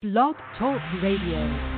Blog Talk Radio.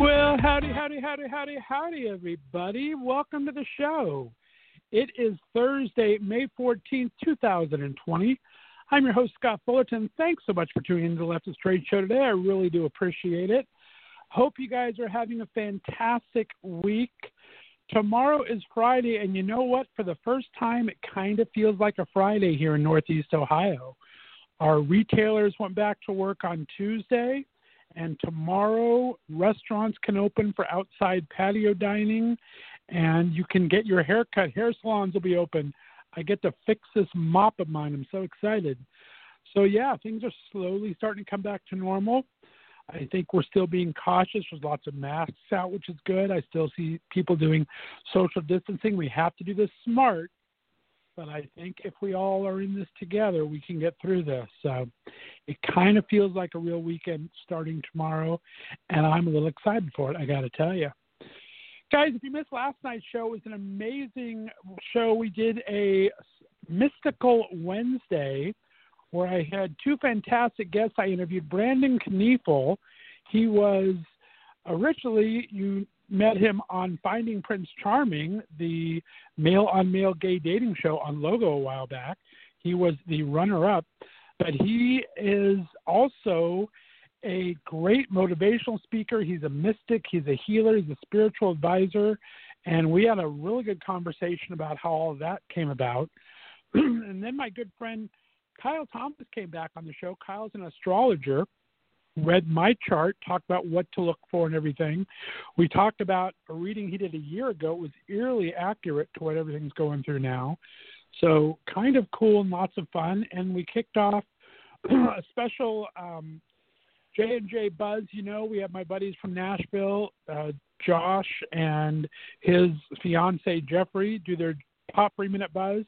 Well, howdy, howdy, howdy, howdy, howdy, everybody. Welcome to the show. It is Thursday, May 14th, 2020. I'm your host, Scott Fullerton. Thanks so much for tuning into the Left of Straight Show today. I really do appreciate it. Hope you guys are having a fantastic week. Tomorrow is Friday, and you know what? For the first time, it kind of feels like a Friday here in Northeast Ohio. Our retailers went back to work on Tuesday and tomorrow, restaurants can open for outside patio dining, and you can get your hair cut. Hair salons will be open. I get to fix this mop of mine. I'm so excited. So, yeah, things are slowly starting to come back to normal. I think we're still being cautious. There's lots of masks out, which is good. I still see people doing social distancing. We have to do this smart but I think if we all are in this together, we can get through this. So it kind of feels like a real weekend starting tomorrow, and I'm a little excited for it, I got to tell you. Guys, if you missed last night's show, it was an amazing show. We did a mystical Wednesday where I had two fantastic guests. I interviewed Brandon Kneefel. He was originally, you met him on Finding Prince Charming, the male on male gay dating show on Logo a while back. He was the runner up, but he is also a great motivational speaker. He's a mystic, he's a healer, he's a spiritual advisor. And we had a really good conversation about how all that came about. and then my good friend Kyle Thomas came back on the show. Kyle's an astrologer read my chart, talked about what to look for and everything. We talked about a reading he did a year ago. It was eerily accurate to what everything's going through now. So kind of cool and lots of fun. And we kicked off a special um, J and J Buzz. You know, we have my buddies from Nashville, uh, Josh and his fiance Jeffrey, do their pop three minute buzz.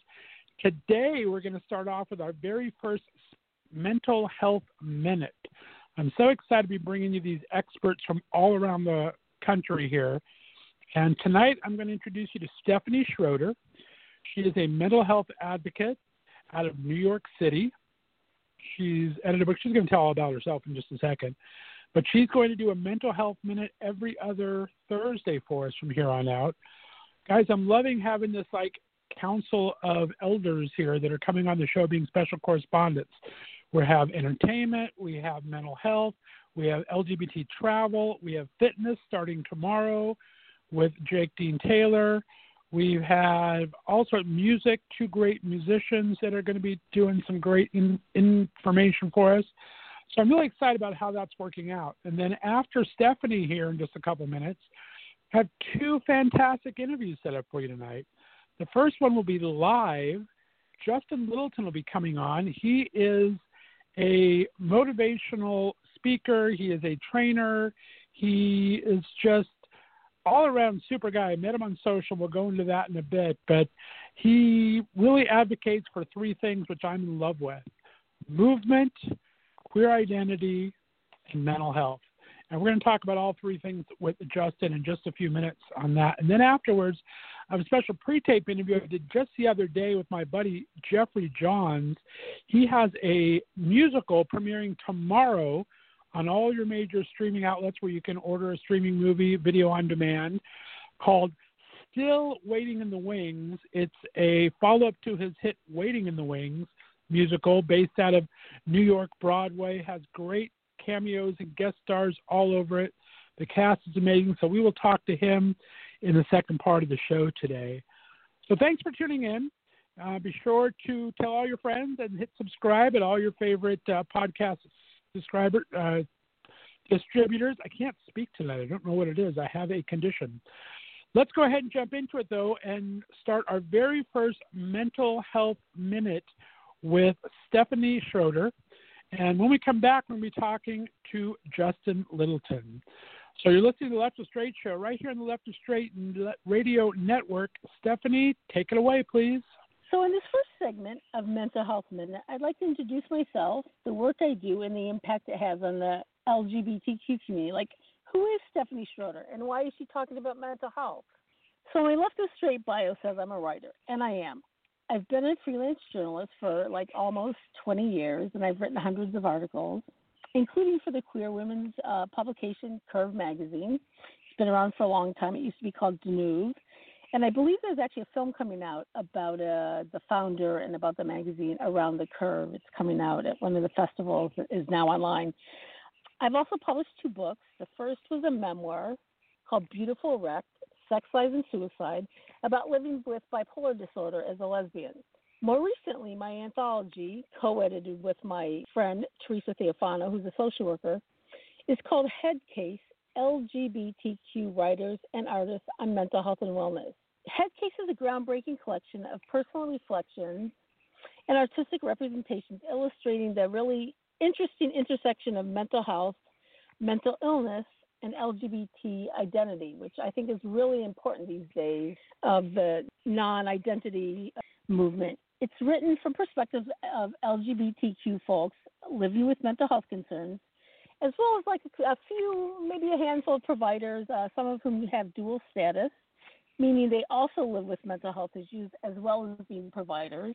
Today we're going to start off with our very first mental health minute. I'm so excited to be bringing you these experts from all around the country here. And tonight I'm going to introduce you to Stephanie Schroeder. She is a mental health advocate out of New York City. She's edited a book. She's going to tell all about herself in just a second. But she's going to do a mental health minute every other Thursday for us from here on out. Guys, I'm loving having this like council of elders here that are coming on the show being special correspondents. We have entertainment, we have mental health, we have LGBT travel, we have fitness starting tomorrow with Jake Dean Taylor. We have also music, two great musicians that are going to be doing some great in, information for us. So I'm really excited about how that's working out. And then after Stephanie here in just a couple minutes, have two fantastic interviews set up for you tonight. The first one will be live. Justin Littleton will be coming on. He is a motivational speaker. He is a trainer. He is just all around super guy. I met him on social. We'll go into that in a bit. But he really advocates for three things, which I'm in love with movement, queer identity, and mental health. And we're going to talk about all three things with Justin in just a few minutes on that. And then afterwards, I have a special pre tape interview I did just the other day with my buddy Jeffrey Johns. He has a musical premiering tomorrow on all your major streaming outlets where you can order a streaming movie, video on demand, called Still Waiting in the Wings. It's a follow up to his hit Waiting in the Wings musical based out of New York Broadway, has great cameos and guest stars all over it. The cast is amazing, so we will talk to him in the second part of the show today. So thanks for tuning in. Uh, be sure to tell all your friends and hit subscribe at all your favorite uh, podcast subscriber uh, distributors. I can't speak tonight. I don't know what it is. I have a condition. Let's go ahead and jump into it though, and start our very first mental health minute with Stephanie Schroeder. And when we come back, we're going to be talking to Justin Littleton. So you're listening to the Left of Straight show right here on the Left of Straight Radio Network. Stephanie, take it away, please. So, in this first segment of Mental Health Minute, I'd like to introduce myself, the work I do, and the impact it has on the LGBTQ community. Like, who is Stephanie Schroeder, and why is she talking about mental health? So, my Left of Straight bio says I'm a writer, and I am. I've been a freelance journalist for like almost 20 years, and I've written hundreds of articles including for the queer women's uh, publication Curve Magazine. It's been around for a long time. It used to be called Deneuve. And I believe there's actually a film coming out about uh, the founder and about the magazine around the curve. It's coming out at one of the festivals that is now online. I've also published two books. The first was a memoir called Beautiful Wrecked Sex, Lies, and Suicide about living with bipolar disorder as a lesbian. More recently, my anthology, co edited with my friend Teresa Theophano, who's a social worker, is called Head Case LGBTQ Writers and Artists on Mental Health and Wellness. Head Case is a groundbreaking collection of personal reflections and artistic representations illustrating the really interesting intersection of mental health, mental illness, and LGBT identity, which I think is really important these days of the non identity movement it's written from perspectives of LGBTQ folks living with mental health concerns, as well as like a, few, maybe a handful of providers, uh, some of whom have dual status, meaning they also live with mental health issues as well as being providers.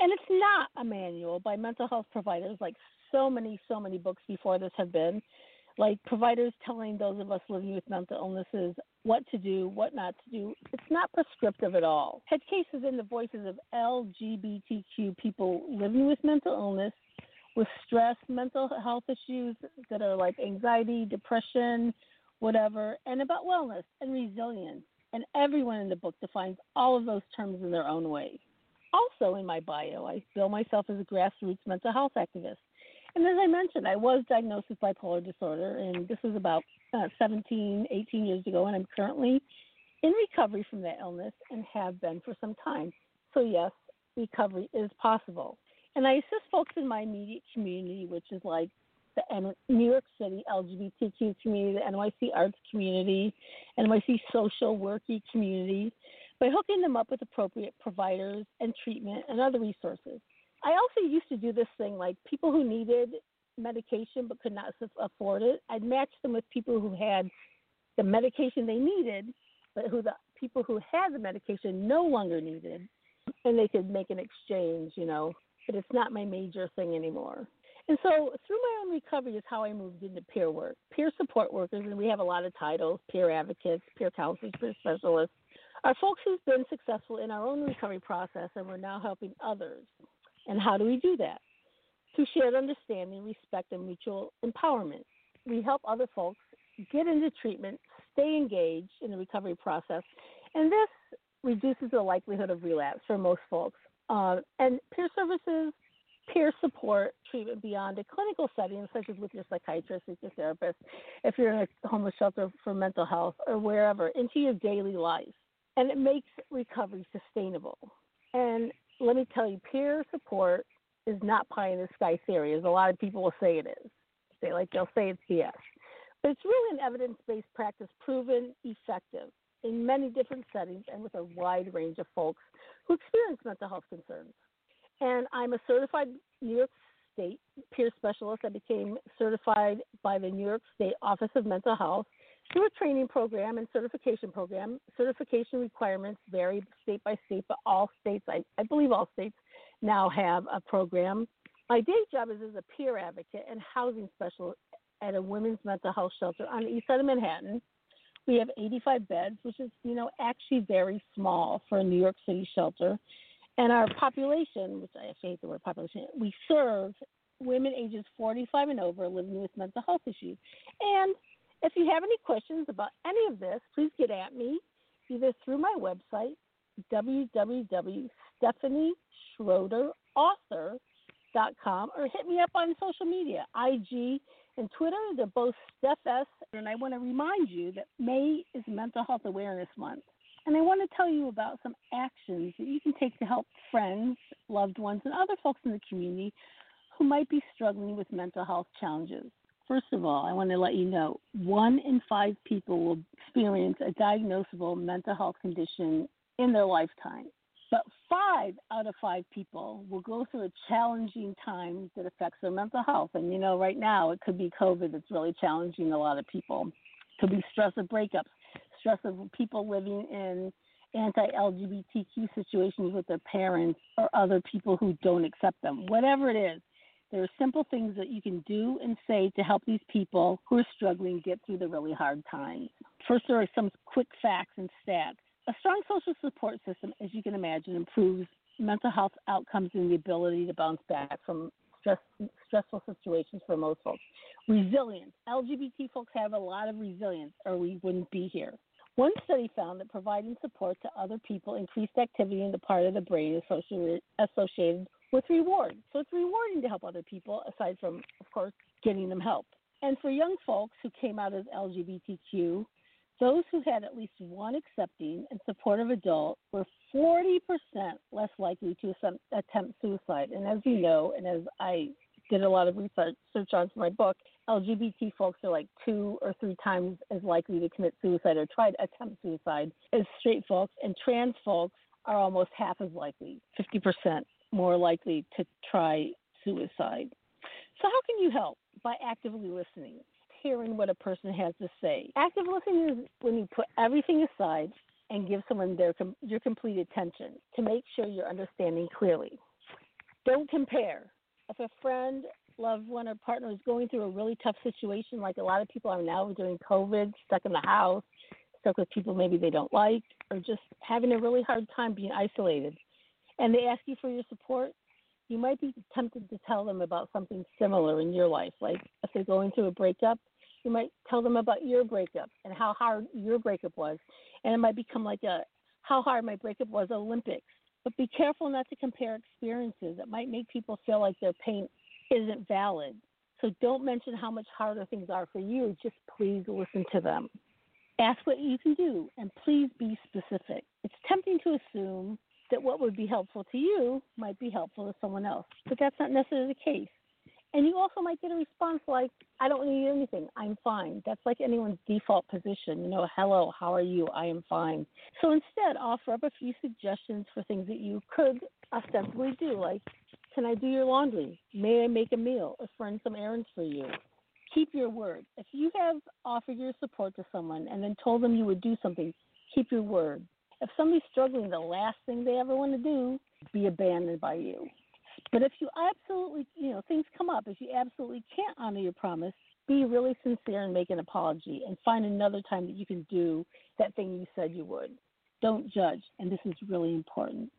And it's not a manual by mental health providers like so many, so many books before this have been like providers telling those of us living with mental illnesses what to do, what not to do. It's not prescriptive at all. Head cases in the voices of LGBTQ people living with mental illness, with stress, mental health issues that are like anxiety, depression, whatever, and about wellness and resilience. And everyone in the book defines all of those terms in their own way. Also, in my bio, I bill myself as a grassroots mental health activist. And as I mentioned, I was diagnosed with bipolar disorder, and this was about uh, 17, 18 years ago, and I'm currently in recovery from that illness and have been for some time. So, yes, recovery is possible. And I assist folks in my immediate community, which is like the New York City LGBTQ community, the NYC arts community, NYC social worky community, by hooking them up with appropriate providers and treatment and other resources. I also used to do this thing like people who needed medication but could not afford it. I'd match them with people who had the medication they needed, but who the people who had the medication no longer needed, and they could make an exchange, you know. But it's not my major thing anymore. And so through my own recovery is how I moved into peer work. Peer support workers, and we have a lot of titles peer advocates, peer counselors, peer specialists, are folks who've been successful in our own recovery process and we're now helping others. And how do we do that? Through shared understanding, respect, and mutual empowerment. We help other folks get into treatment, stay engaged in the recovery process, and this reduces the likelihood of relapse for most folks. Uh, and peer services, peer support treatment beyond a clinical setting, such as with your psychiatrist, with your therapist, if you're in a homeless shelter for mental health or wherever, into your daily life. And it makes recovery sustainable. And let me tell you, peer support is not pie in the sky theory, as a lot of people will say it is. They like they'll say it's BS, but it's really an evidence-based practice, proven effective in many different settings and with a wide range of folks who experience mental health concerns. And I'm a certified New York State peer specialist. I became certified by the New York State Office of Mental Health through a training program and certification program. Certification requirements vary state by state, but all states, I, I believe all states, now have a program. My day job is as a peer advocate and housing specialist at a women's mental health shelter on the east side of Manhattan. We have 85 beds, which is, you know, actually very small for a New York City shelter. And our population, which I hate the word population, we serve women ages 45 and over living with mental health issues. And if you have any questions about any of this, please get at me either through my website, www.stephanieschroederauthor.com, or hit me up on social media, IG and Twitter. They're both Steph S. And I want to remind you that May is Mental Health Awareness Month. And I want to tell you about some actions that you can take to help friends, loved ones, and other folks in the community who might be struggling with mental health challenges. First of all, I want to let you know one in five people will experience a diagnosable mental health condition in their lifetime. But five out of five people will go through a challenging time that affects their mental health. And you know, right now it could be COVID that's really challenging a lot of people. It could be stress of breakups, stress of people living in anti LGBTQ situations with their parents or other people who don't accept them. Whatever it is, there are simple things that you can do and say to help these people who are struggling get through the really hard times. First, there are some quick facts and stats. A strong social support system, as you can imagine, improves mental health outcomes and the ability to bounce back from stress, stressful situations for most folks. Resilience. LGBT folks have a lot of resilience, or we wouldn't be here. One study found that providing support to other people increased activity in the part of the brain associated with reward. So it's rewarding to help other people, aside from, of course, getting them help. And for young folks who came out as LGBTQ, those who had at least one accepting and supportive adult were 40% less likely to attempt suicide. And as you know, and as I did a lot of research on for my book, LGBT folks are like two or three times as likely to commit suicide or try to attempt suicide as straight folks, and trans folks are almost half as likely, 50% more likely to try suicide. So, how can you help? By actively listening, hearing what a person has to say. Active listening is when you put everything aside and give someone their your complete attention to make sure you're understanding clearly. Don't compare. If a friend, loved one, or partner is going through a really tough situation, like a lot of people are now during COVID, stuck in the house, stuck with people maybe they don't like, or just having a really hard time being isolated, and they ask you for your support, you might be tempted to tell them about something similar in your life. Like if they're going through a breakup, you might tell them about your breakup and how hard your breakup was. And it might become like a how hard my breakup was Olympics. But be careful not to compare experiences. It might make people feel like their pain isn't valid. So don't mention how much harder things are for you. Just please listen to them. Ask what you can do and please be specific. It's tempting to assume that what would be helpful to you might be helpful to someone else. But that's not necessarily the case. And you also might get a response like, I don't need anything. I'm fine. That's like anyone's default position. You know, hello, how are you? I am fine. So instead, offer up a few suggestions for things that you could ostensibly do, like, can I do your laundry? May I make a meal or run some errands for you? Keep your word. If you have offered your support to someone and then told them you would do something, keep your word if somebody's struggling, the last thing they ever want to do is be abandoned by you. But if you absolutely, you know, things come up, if you absolutely can't honor your promise, be really sincere and make an apology and find another time that you can do that thing you said you would. Don't judge, and this is really important.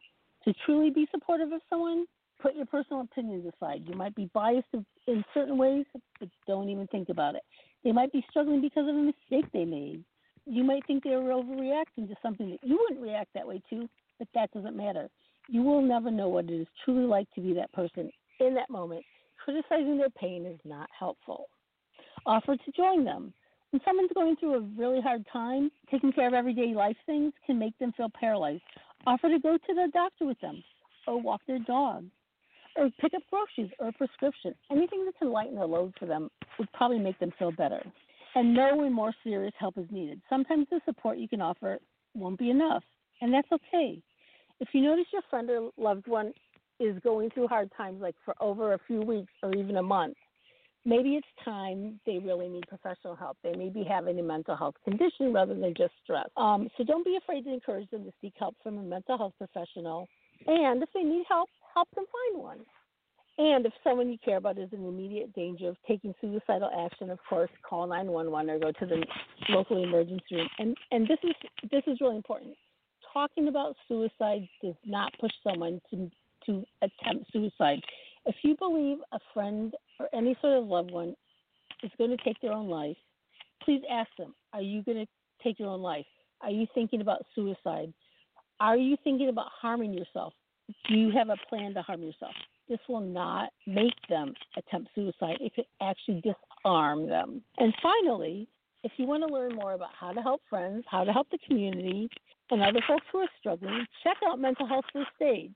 To truly be supportive of someone, put your personal opinions aside. You might be biased in certain ways, but don't even think about it. They might be struggling because of a mistake they made you might think they were overreacting to something that you wouldn't react that way to, but that doesn't matter. You will never know what it is truly like to be that person in that moment. Criticizing their pain is not helpful. Offer to join them. When someone's going through a really hard time, taking care of everyday life things can make them feel paralyzed. Offer to go to the doctor with them, or walk their dog, or pick up groceries or a prescription. Anything that can lighten the load for them would probably make them feel better and know when more serious help is needed. Sometimes the support you can offer won't be enough, and that's okay. If you notice your friend or loved one is going through hard times, like for over a few weeks or even a month, maybe it's time they really need professional help. They may be having a mental health condition rather than just stress. Um, so don't be afraid to encourage them to seek help from a mental health professional. And if they need help, help them find one. And if someone you care about is in immediate danger of taking suicidal action, of course, call 911 or go to the local emergency room. And and this is this is really important. Talking about suicide does not push someone to to attempt suicide. If you believe a friend or any sort of loved one is going to take their own life, please ask them, are you going to take your own life? Are you thinking about suicide? Are you thinking about harming yourself? Do you have a plan to harm yourself? This will not make them attempt suicide. It could actually disarm them. And finally, if you want to learn more about how to help friends, how to help the community, and other folks who are struggling, check out Mental Health First Aid.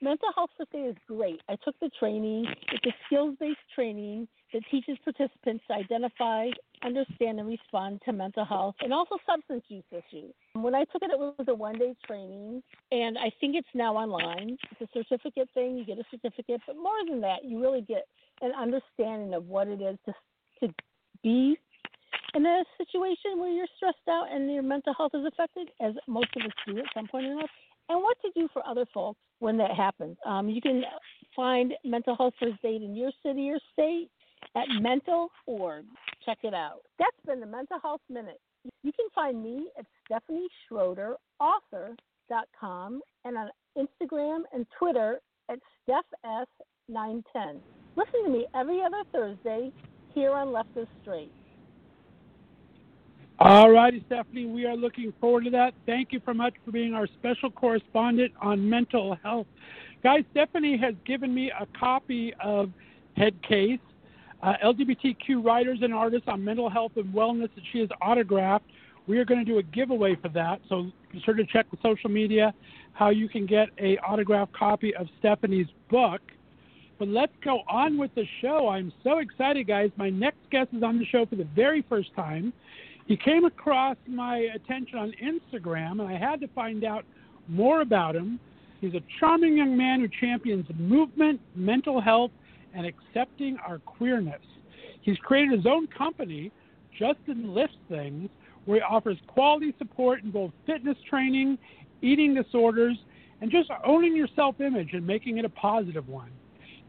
Mental Health First Aid is great. I took the training. It's a skills based training that teaches participants to identify, understand, and respond to mental health and also substance use issues. When I took it, it was a one day training, and I think it's now online. It's a certificate thing. You get a certificate, but more than that, you really get an understanding of what it is to, to be in a situation where you're stressed out and your mental health is affected, as most of us do at some point in life, and what to do for other folks when that happens. Um, you can find mental health first aid in your city or state at mental.org. Check it out. That's been the Mental Health Minute. You can find me at Stephanie Schroeder, author.com, and on Instagram and Twitter at StephS910. Listen to me every other Thursday here on Left is Straight. All righty, Stephanie, we are looking forward to that. Thank you so much for being our special correspondent on mental health. Guys, Stephanie has given me a copy of Head Case, uh, LGBTQ writers and artists on mental health and wellness that she has autographed. We are going to do a giveaway for that, so be sure to check the social media how you can get a autographed copy of Stephanie's book. But let's go on with the show. I'm so excited, guys. My next guest is on the show for the very first time. He came across my attention on Instagram, and I had to find out more about him. He's a charming young man who champions movement, mental health, and accepting our queerness. He's created his own company, Justin Lifts Things, where he offers quality support in both fitness training, eating disorders, and just owning your self image and making it a positive one.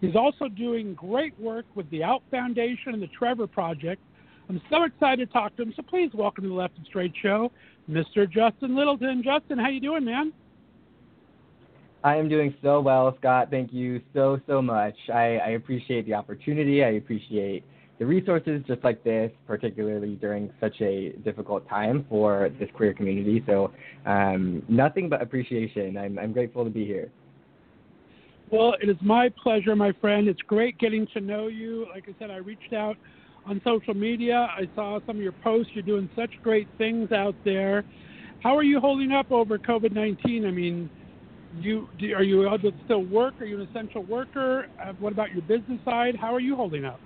He's also doing great work with the Out Foundation and the Trevor Project, I'm so excited to talk to him. So please welcome to the Left and Straight Show, Mr. Justin Littleton. Justin, how you doing, man? I am doing so well, Scott. Thank you so so much. I, I appreciate the opportunity. I appreciate the resources just like this, particularly during such a difficult time for this queer community. So um, nothing but appreciation. I'm, I'm grateful to be here. Well, it is my pleasure, my friend. It's great getting to know you. Like I said, I reached out on social media. I saw some of your posts. You're doing such great things out there. How are you holding up over COVID 19? I mean, you are you able to still work? Are you an essential worker? Uh, what about your business side? How are you holding up?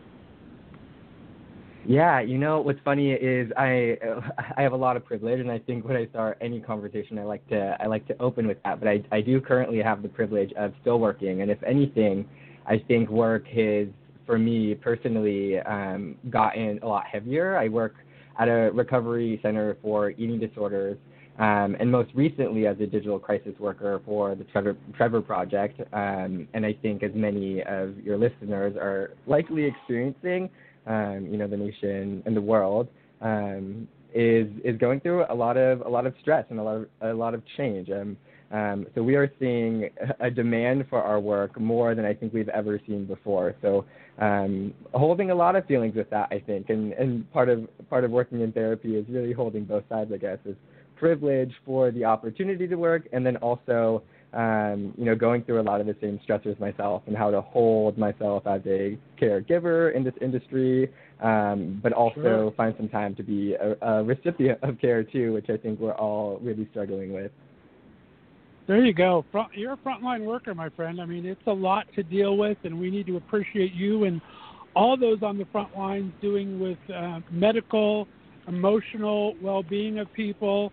Yeah, you know what's funny is I I have a lot of privilege, and I think when I start any conversation, I like to I like to open with that. But I I do currently have the privilege of still working, and if anything, I think work has for me personally um, gotten a lot heavier. I work at a recovery center for eating disorders, um, and most recently as a digital crisis worker for the Trevor, Trevor Project. Um, and I think as many of your listeners are likely experiencing, um, you know, the nation and the world um, is is going through a lot of a lot of stress and a lot of a lot of change. Um, um, so we are seeing a demand for our work more than I think we've ever seen before. So um, holding a lot of feelings with that, I think, and, and part of part of working in therapy is really holding both sides. I guess is privilege for the opportunity to work, and then also um, you know going through a lot of the same stressors myself and how to hold myself as a caregiver in this industry, um, but also sure. find some time to be a, a recipient of care too, which I think we're all really struggling with. There you go. Front, you're a frontline worker, my friend. I mean, it's a lot to deal with, and we need to appreciate you and all those on the front lines doing with uh, medical, emotional well-being of people.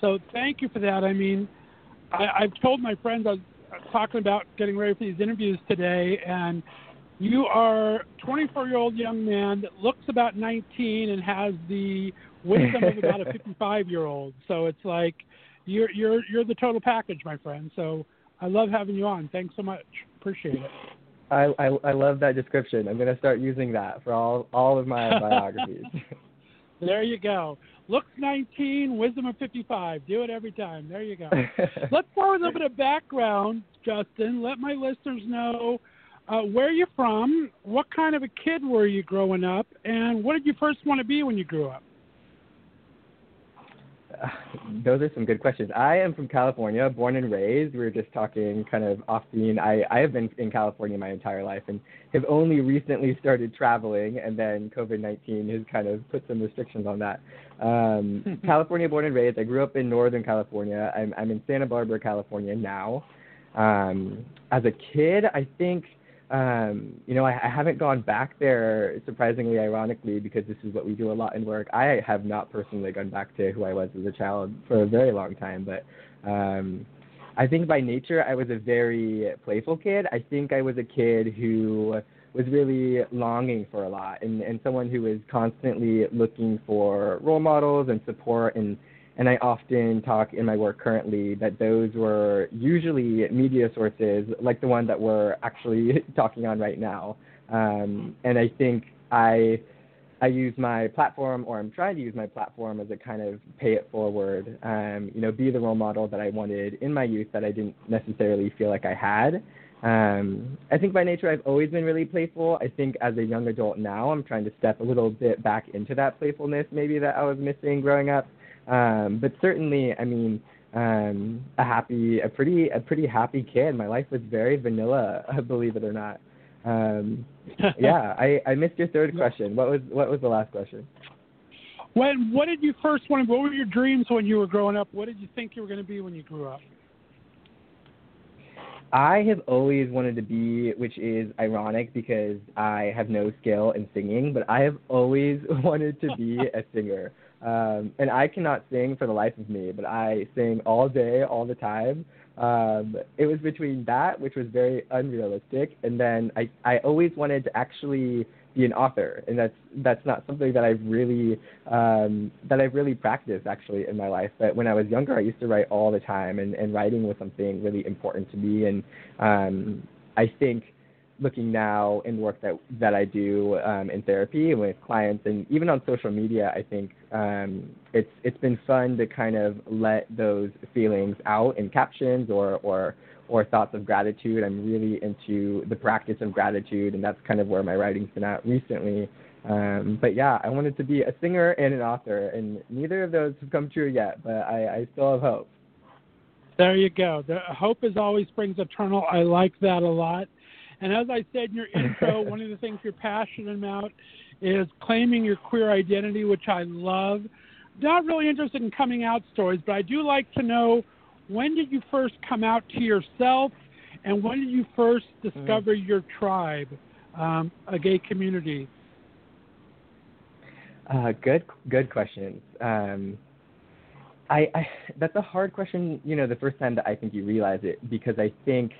So thank you for that. I mean, I, I've told my friends I was talking about getting ready for these interviews today, and you are a 24-year-old young man that looks about 19 and has the wisdom of about a 55-year-old. So it's like you're you're you're the total package, my friend. So I love having you on. Thanks so much. Appreciate it. I, I, I love that description. I'm going to start using that for all all of my biographies. there you go. Looks 19, wisdom of 55. Do it every time. There you go. Let's with a little bit of background, Justin. Let my listeners know Uh, where are from? What kind of a kid were you growing up? And what did you first want to be when you grew up? those are some good questions. I am from California, born and raised. We were just talking kind of off scene. I, I have been in California my entire life and have only recently started traveling, and then COVID 19 has kind of put some restrictions on that. Um, California, born and raised. I grew up in Northern California. I'm, I'm in Santa Barbara, California now. Um, as a kid, I think um, you know, I, I haven't gone back there, surprisingly, ironically, because this is what we do a lot in work. I have not personally gone back to who I was as a child for a very long time, but um, I think by nature I was a very playful kid. I think I was a kid who was really longing for a lot and, and someone who was constantly looking for role models and support and and I often talk in my work currently that those were usually media sources like the one that we're actually talking on right now. Um, and I think I I use my platform, or I'm trying to use my platform as a kind of pay it forward. Um, you know, be the role model that I wanted in my youth that I didn't necessarily feel like I had. Um, I think by nature I've always been really playful. I think as a young adult now, I'm trying to step a little bit back into that playfulness maybe that I was missing growing up. Um, but certainly, I mean, um, a happy, a pretty, a pretty happy kid. My life was very vanilla, believe it or not. Um, yeah, I, I missed your third question. What was what was the last question? When what did you first want? What were your dreams when you were growing up? What did you think you were going to be when you grew up? I have always wanted to be, which is ironic because I have no skill in singing, but I have always wanted to be a singer. Um, and I cannot sing for the life of me, but I sing all day, all the time. Um, it was between that, which was very unrealistic, and then I, I always wanted to actually be an author, and that's that's not something that I've really um, that I've really practiced actually in my life. But when I was younger, I used to write all the time, and, and writing was something really important to me. And um, I think looking now in work that that I do um, in therapy with clients and even on social media, I think um, it's it's been fun to kind of let those feelings out in captions or or or thoughts of gratitude. I'm really into the practice of gratitude, and that's kind of where my writing's been at recently. Um, but yeah, I wanted to be a singer and an author, and neither of those have come true yet. But I, I still have hope. There you go. The hope is always springs eternal. I like that a lot. And as I said in your intro, one of the things you're passionate about is claiming your queer identity, which I love. Not really interested in coming out stories, but I do like to know when did you first come out to yourself, and when did you first mm. discover mm. your tribe, um, a gay community? Uh, good, good questions. Um, I, I, that's a hard question. You know, the first time that I think you realize it, because I think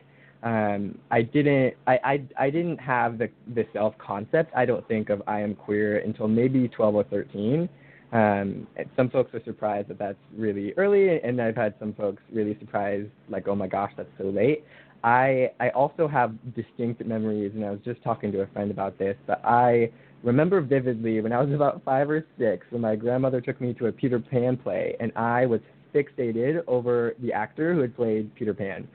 um, I didn't I, I I didn't have the the self concept I don't think of I am queer until maybe 12 or 13. Um, some folks are surprised that that's really early, and I've had some folks really surprised, like, oh my gosh, that's so late. I I also have distinct memories, and I was just talking to a friend about this, but I remember vividly when I was about five or six, when my grandmother took me to a Peter Pan play, and I was fixated over the actor who had played Peter Pan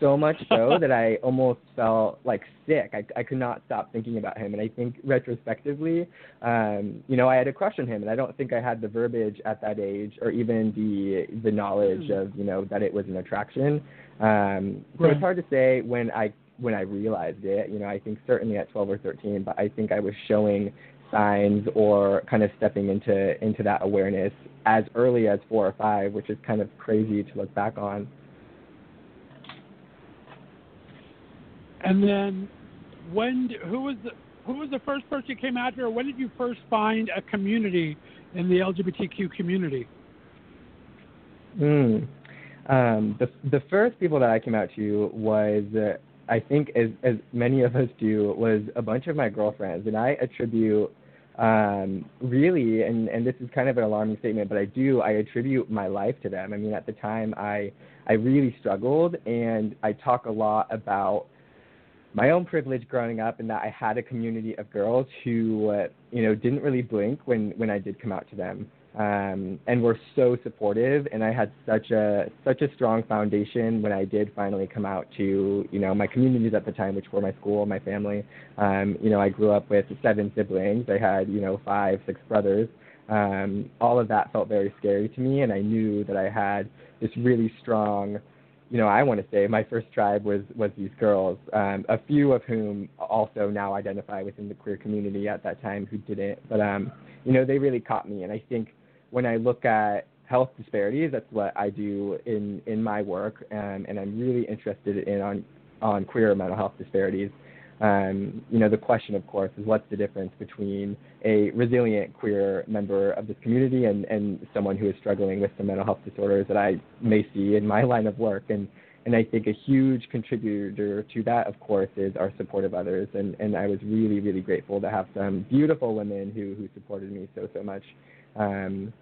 so much so that I almost felt like sick. I, I could not stop thinking about him. And I think retrospectively, um, you know, I had a crush on him, and I don't think I had the verbiage at that age or even the the knowledge mm. of you know that it was an attraction. Um, so right. it's hard to say when I when I realized it. You know, I think certainly at 12 or 13, but I think I was showing signs or kind of stepping into into that awareness as early as four or five, which is kind of crazy to look back on. And then, when who was the who was the first person you came out here? Or when did you first find a community in the LGBTQ community? Mm. Um, the the first people that I came out to was, uh, I think, as as many of us do, was a bunch of my girlfriends, and I attribute um, really, and and this is kind of an alarming statement, but I do I attribute my life to them. I mean, at the time, I I really struggled, and I talk a lot about my own privilege growing up in that I had a community of girls who, uh, you know, didn't really blink when when I did come out to them, um, and were so supportive. And I had such a such a strong foundation when I did finally come out to, you know, my communities at the time, which were my school, my family. Um, you know, I grew up with seven siblings. I had, you know, five, six brothers. Um, all of that felt very scary to me, and I knew that I had this really strong you know, I want to say my first tribe was was these girls, um, a few of whom also now identify within the queer community at that time who didn't. But um, you know, they really caught me, and I think when I look at health disparities, that's what I do in in my work, um, and I'm really interested in on on queer mental health disparities. Um, you know, the question, of course, is what's the difference between a resilient queer member of this community and, and someone who is struggling with some mental health disorders that I may see in my line of work. And, and I think a huge contributor to that, of course, is our support of others. And, and I was really, really grateful to have some beautiful women who, who supported me so, so much. Um,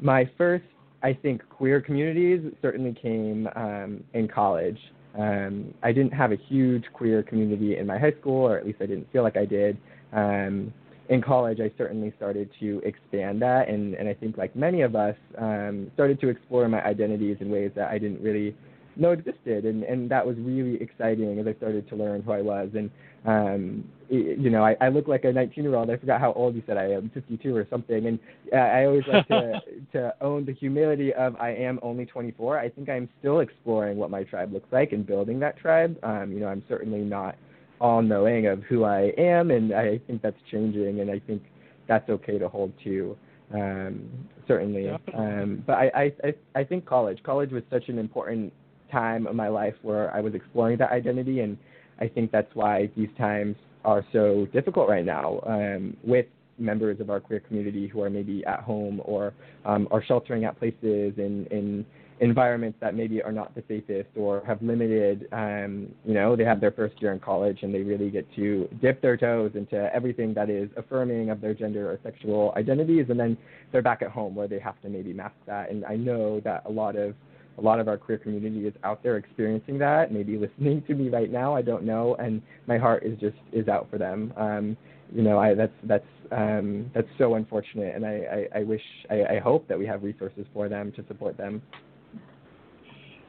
my first, I think, queer communities certainly came um, in college. Um, I didn't have a huge queer community in my high school, or at least I didn't feel like I did. Um, in college, I certainly started to expand that, and, and I think, like many of us, um, started to explore my identities in ways that I didn't really know existed, and and that was really exciting as I started to learn who I was. And um, you know, I, I look like a 19 year old. I forgot how old you said I am, 52 or something. And uh, I always like to to own the humility of I am only 24. I think I'm still exploring what my tribe looks like and building that tribe. Um, you know, I'm certainly not all knowing of who I am, and I think that's changing, and I think that's okay to hold to. Um, certainly, um, but I, I I think college college was such an important time of my life where I was exploring that identity, and I think that's why these times are so difficult right now um, with members of our queer community who are maybe at home or um, are sheltering at places in, in environments that maybe are not the safest or have limited, um, you know, they have their first year in college and they really get to dip their toes into everything that is affirming of their gender or sexual identities, and then they're back at home where they have to maybe mask that. And I know that a lot of a lot of our queer community is out there experiencing that, maybe listening to me right now. I don't know, and my heart is just is out for them. Um, you know, I that's that's um, that's so unfortunate, and I I, I wish I, I hope that we have resources for them to support them.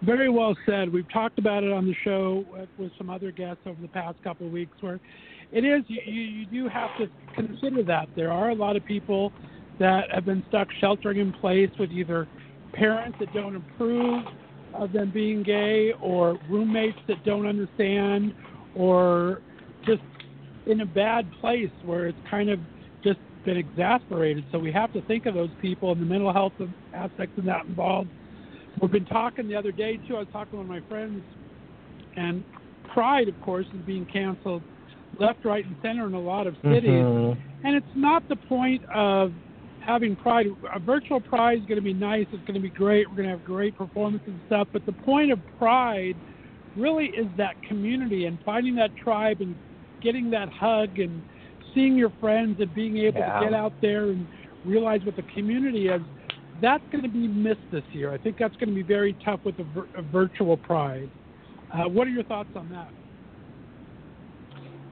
Very well said. We've talked about it on the show with, some other guests over the past couple of weeks, where it is you, you do have to consider that there are a lot of people that have been stuck sheltering in place with either parents that don't approve of them being gay, or roommates that don't understand, or just in a bad place where it's kind of just been exasperated. So we have to think of those people and the mental health aspects of that involved. We've been talking the other day too. I was talking with my friends, and Pride, of course, is being canceled left, right, and center in a lot of cities. Mm-hmm. And it's not the point of having Pride, a virtual Pride is going to be nice. It's going to be great. We're going to have great performances and stuff. But the point of Pride really is that community and finding that tribe and getting that hug and seeing your friends and being able yeah. to get out there and realize what the community is. That's going to be missed this year. I think that's going to be very tough with a, vir- a virtual Pride. Uh, what are your thoughts on that?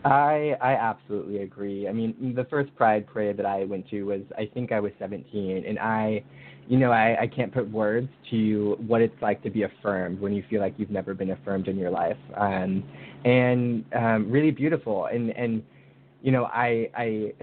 I I absolutely agree. I mean, the first Pride parade that I went to was I think I was 17, and I, you know, I I can't put words to what it's like to be affirmed when you feel like you've never been affirmed in your life, um, and um, really beautiful. And and you know, I I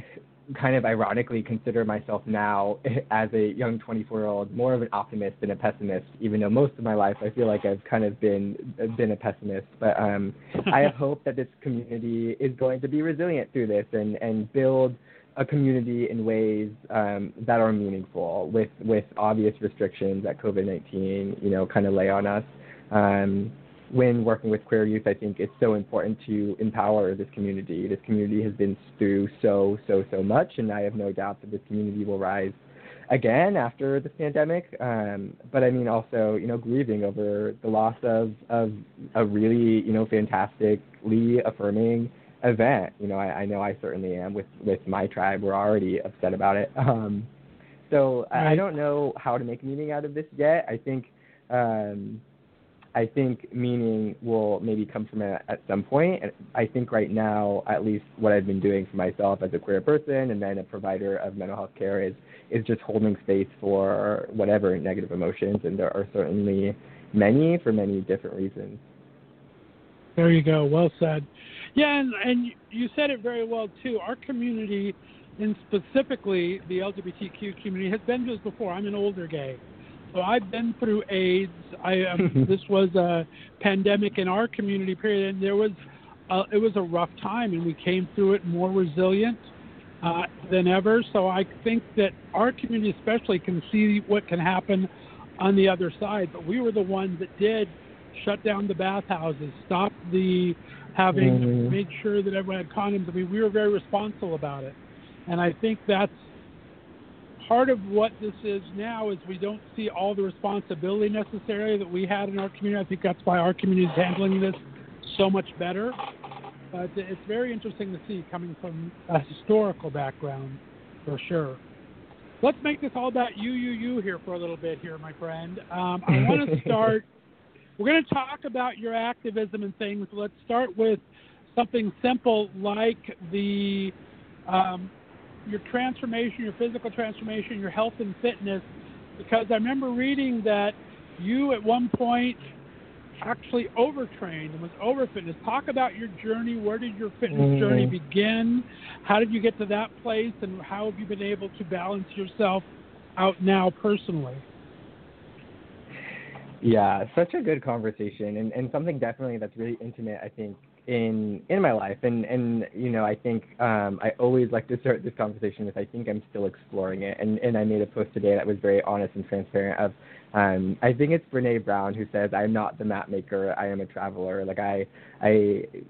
kind of ironically consider myself now as a young 24 year old more of an optimist than a pessimist even though most of my life I feel like I've kind of been been a pessimist. But um I have hope that this community is going to be resilient through this and and build a community in ways um, that are meaningful with with obvious restrictions that COVID-19 you know kind of lay on us. Um when working with queer youth, I think it's so important to empower this community. This community has been through so, so, so much, and I have no doubt that this community will rise again after this pandemic. Um, but I mean, also, you know, grieving over the loss of, of a really, you know, fantastically affirming event. You know, I, I know I certainly am with, with my tribe. We're already upset about it. Um, so right. I, I don't know how to make meaning out of this yet. I think. Um, I think meaning will maybe come from it at some point. And I think right now, at least what I've been doing for myself as a queer person and then a provider of mental health care is is just holding space for whatever negative emotions, and there are certainly many for many different reasons. There you go. Well said. Yeah, and, and you said it very well too. Our community, and specifically the LGBTQ community, has been this before. I'm an older gay, so I've been through AIDS. I um, this was a pandemic in our community period, and there was uh, it was a rough time, and we came through it more resilient uh, than ever. So I think that our community, especially, can see what can happen on the other side. But we were the ones that did shut down the bathhouses, stop the having, mm-hmm. made sure that everyone had condoms. I mean, we were very responsible about it, and I think that's part of what this is now is we don't see all the responsibility necessarily that we had in our community. I think that's why our community is handling this so much better. But it's very interesting to see coming from a historical background, for sure. Let's make this all about you, you, you here for a little bit here, my friend. Um, I want to start. we're going to talk about your activism and things. Let's start with something simple like the um, your transformation, your physical transformation, your health and fitness, because I remember reading that you at one point actually overtrained and was over fitness. Talk about your journey. Where did your fitness mm-hmm. journey begin? How did you get to that place, and how have you been able to balance yourself out now personally? Yeah, such a good conversation, and and something definitely that's really intimate. I think in in my life. And and you know i think um i always like to start this conversation with i think i'm still exploring it. And and i made a post today that was very honest and transparent of um i think it's brene brown who says i'm not the map maker. I am a traveler. Like i i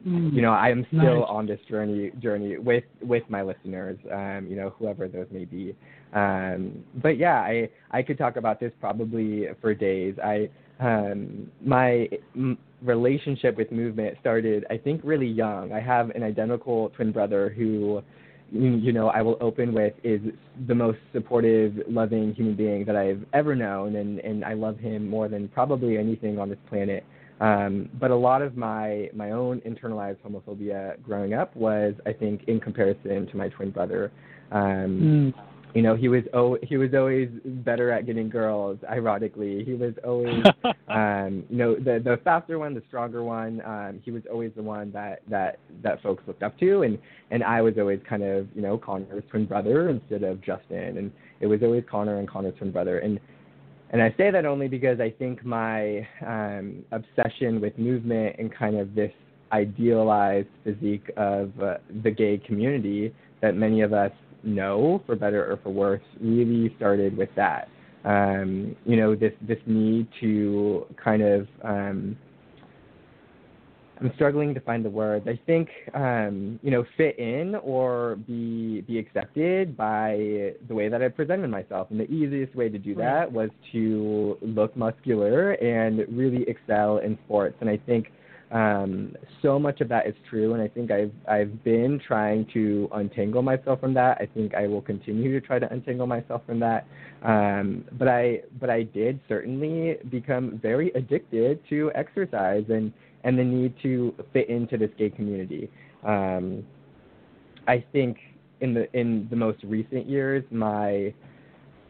mm, you know i am still nice. on this journey journey with with my listeners um you know whoever those may be. Um but yeah i i could talk about this probably for days. I um my m- relationship with movement started, I think, really young. I have an identical twin brother who, you know, I will open with is the most supportive, loving human being that I've ever known, and and I love him more than probably anything on this planet. Um, but a lot of my my own internalized homophobia growing up was, I think, in comparison to my twin brother. Um, mm you know he was oh he was always better at getting girls ironically. He was always um you know the the faster one the stronger one um he was always the one that that that folks looked up to. And and i was always kind of you know connor's twin brother instead of justin. And it was always connor and connor's twin brother. And and I say that only because I think my um, obsession with movement and kind of this idealized physique of uh, the gay community that many of us know, for better or for worse, really started with that. Um, you know, this this need to kind of um, I'm struggling to find the words. I think um, you know, fit in or be be accepted by the way that I presented myself. And the easiest way to do that was to look muscular and really excel in sports. And I think um, so much of that is true, and I think I've I've been trying to untangle myself from that. I think I will continue to try to untangle myself from that. Um, but I but I did certainly become very addicted to exercise and and the need to fit into this gay community. Um, I think in the in the most recent years, my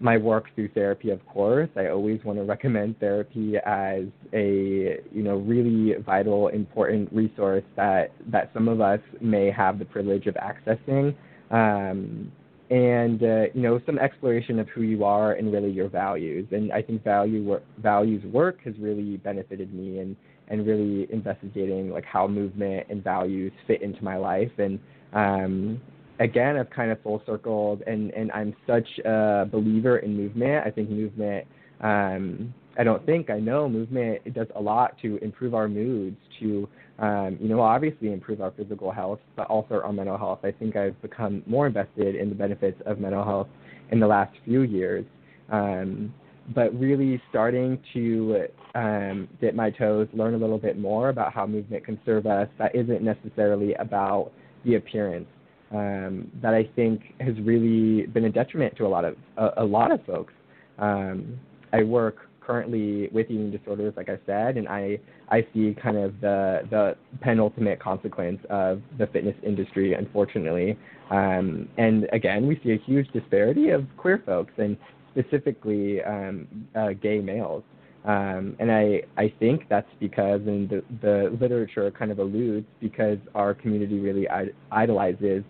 my work through therapy, of course. I always want to recommend therapy as a you know really vital, important resource that that some of us may have the privilege of accessing, um, and uh, you know some exploration of who you are and really your values. And I think value work, values work has really benefited me and and really investigating like how movement and values fit into my life and um, again, I've kind of full circled, and and I'm such a believer in movement. I think movement. Um, I don't think I know movement. It does a lot to improve our moods, to um, you know obviously improve our physical health, but also our mental health. I think I've become more invested in the benefits of mental health in the last few years. Um, but really starting to um, dip my toes, learn a little bit more about how movement can serve us. That isn't necessarily about the appearance um, that I think has really been a detriment to a lot of a, a lot of folks. Um, I work currently with eating disorders, like I said, and I I see kind of the the penultimate consequence of the fitness industry, unfortunately. Um, and again, we see a huge disparity of queer folks and specifically um, uh, gay males. Um, and I, I think that's because, and the, the literature kind of alludes, because our community really idolizes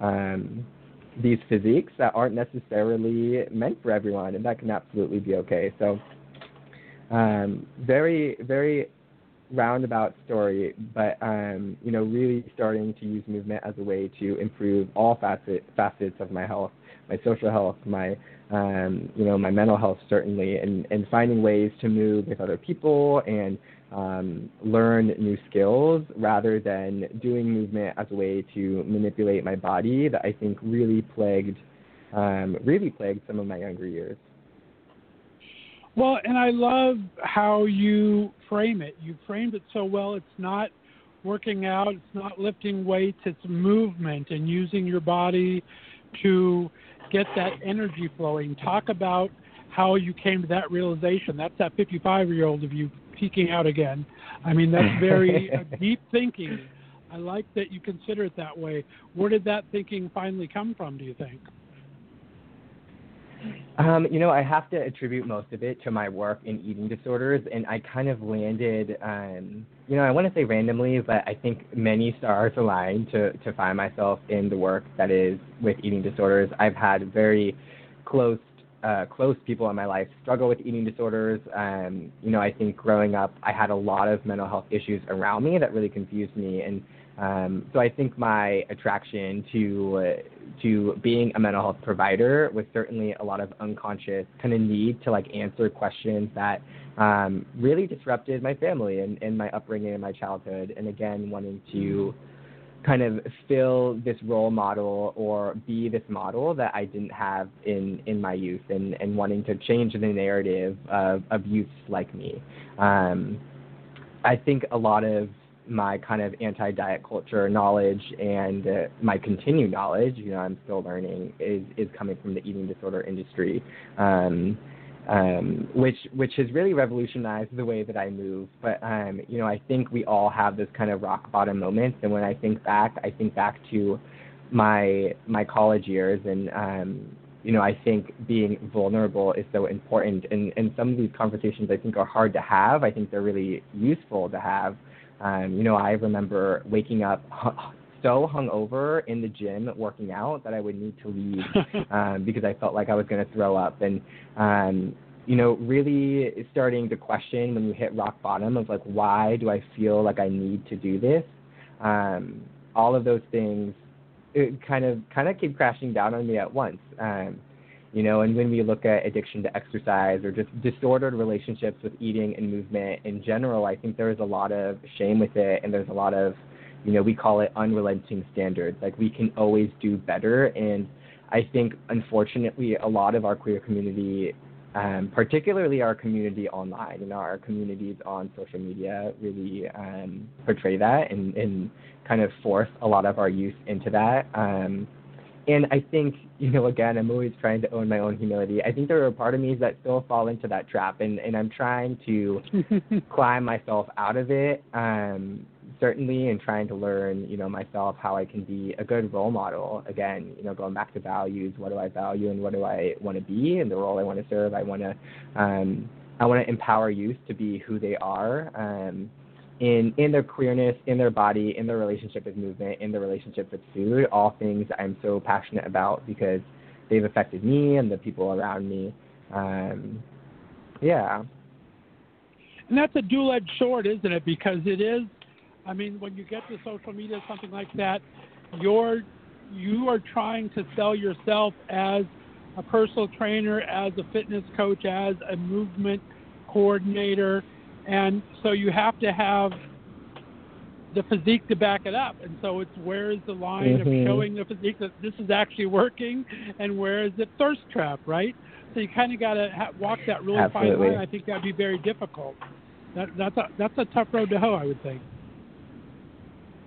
um, these physiques that aren't necessarily meant for everyone, and that can absolutely be okay. So, um, very, very roundabout story, but um, you know, really starting to use movement as a way to improve all facet, facets of my health, my social health, my um, you know, my mental health certainly, and, and finding ways to move with other people and um, learn new skills rather than doing movement as a way to manipulate my body that I think really plagued, um, really plagued some of my younger years. Well, and I love how you frame it. You framed it so well. It's not working out, it's not lifting weights, it's movement and using your body to get that energy flowing. Talk about how you came to that realization. That's that 55 year old of you peeking out again. I mean, that's very uh, deep thinking. I like that you consider it that way. Where did that thinking finally come from, do you think? Um, you know, I have to attribute most of it to my work in eating disorders, and I kind of landed, um, you know, I want to say randomly, but I think many stars aligned to to find myself in the work that is with eating disorders. I've had very close uh, close people in my life struggle with eating disorders. Um, you know, I think growing up, I had a lot of mental health issues around me that really confused me, and um, so I think my attraction to uh, to being a mental health provider was certainly a lot of unconscious kind of need to like answer questions that um, really disrupted my family and, and my upbringing and my childhood. And again, wanting to kind of fill this role model or be this model that I didn't have in, in my youth and, and wanting to change the narrative of, of youths like me. Um, I think a lot of my kind of anti-diet culture knowledge and uh, my continued knowledge, you know, I'm still learning, is is coming from the eating disorder industry, um, um, which which has really revolutionized the way that I move. But um, you know, I think we all have this kind of rock bottom moments, and when I think back, I think back to my my college years, and um, you know, I think being vulnerable is so important, and and some of these conversations I think are hard to have. I think they're really useful to have um, you know, I remember waking up so hungover in the gym working out that I would need to leave um, because I felt like I was going to throw up. And um, you know, really starting to question when you hit rock bottom of like, why do I feel like I need to do this? Um, all of those things it kind of kind of keep crashing down on me at once. Um, you know, and when we look at addiction to exercise or just disordered relationships with eating and movement in general, I think there is a lot of shame with it, and there's a lot of, you know, we call it unrelenting standards. Like we can always do better, and I think unfortunately a lot of our queer community, um, particularly our community online, know, our communities on social media, really um, portray that and, and kind of force a lot of our youth into that. Um, and I think, you know, again, I'm always trying to own my own humility. I think there are part of me that still fall into that trap, and, and I'm trying to climb myself out of it, um, certainly, and trying to learn, you know, myself how I can be a good role model. Again, you know, going back to values, what do I value and what do I want to be, and the role I want to serve. I want to, um, I want to empower youth to be who they are. Um, in in their queerness, in their body, in their relationship with movement, in their relationship with food, all things I'm so passionate about because they've affected me and the people around me. Um, yeah. And that's a dual-edged sword, isn't it? Because it is. I mean, when you get to social media, something like that, you're you are trying to sell yourself as a personal trainer, as a fitness coach, as a movement coordinator and so you have to have the physique to back it up. And so it's where is the line mm-hmm. of showing the physique that this is actually working, and where is it thirst trap, right? So you kind of got to ha- walk that really Absolutely. fine line. I think that'd be very difficult. That, that's a that's a tough road to hoe, I would think.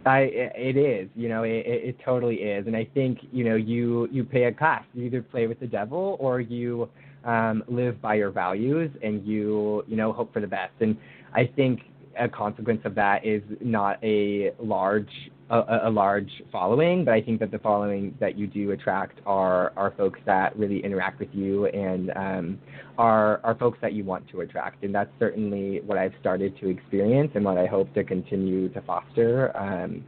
I it is, you know, it, it totally is, and I think you know you you pay a cost. You either play with the devil or you um, live by your values and you you know hope for the best. And I think a consequence of that is not a large a, a, large following, but I think that the following that you do attract are are folks that really interact with you and um, are are folks that you want to attract, and that's certainly what I've started to experience and what I hope to continue to foster. Um,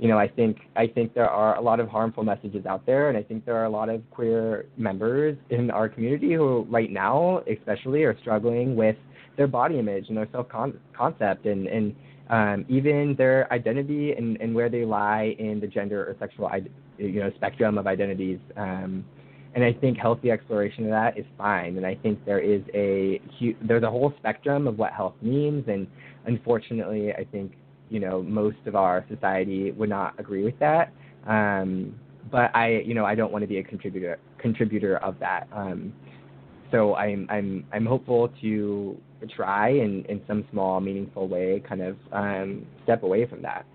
you know, I think I think there are a lot of harmful messages out there, and I think there are a lot of queer members in our community who, right now, especially, are struggling with their body image and their self concept and and um, even their identity and, and where they lie in the gender or sexual you know spectrum of identities. Um, and I think healthy exploration of that is fine. And I think there is a there's a whole spectrum of what health means. And unfortunately, I think you know most of our society would not agree with that. Um, but I you know I don't want to be a contributor contributor of that. Um, so I'm I'm I'm hopeful to try and in some small meaningful way kind of um, step away from that.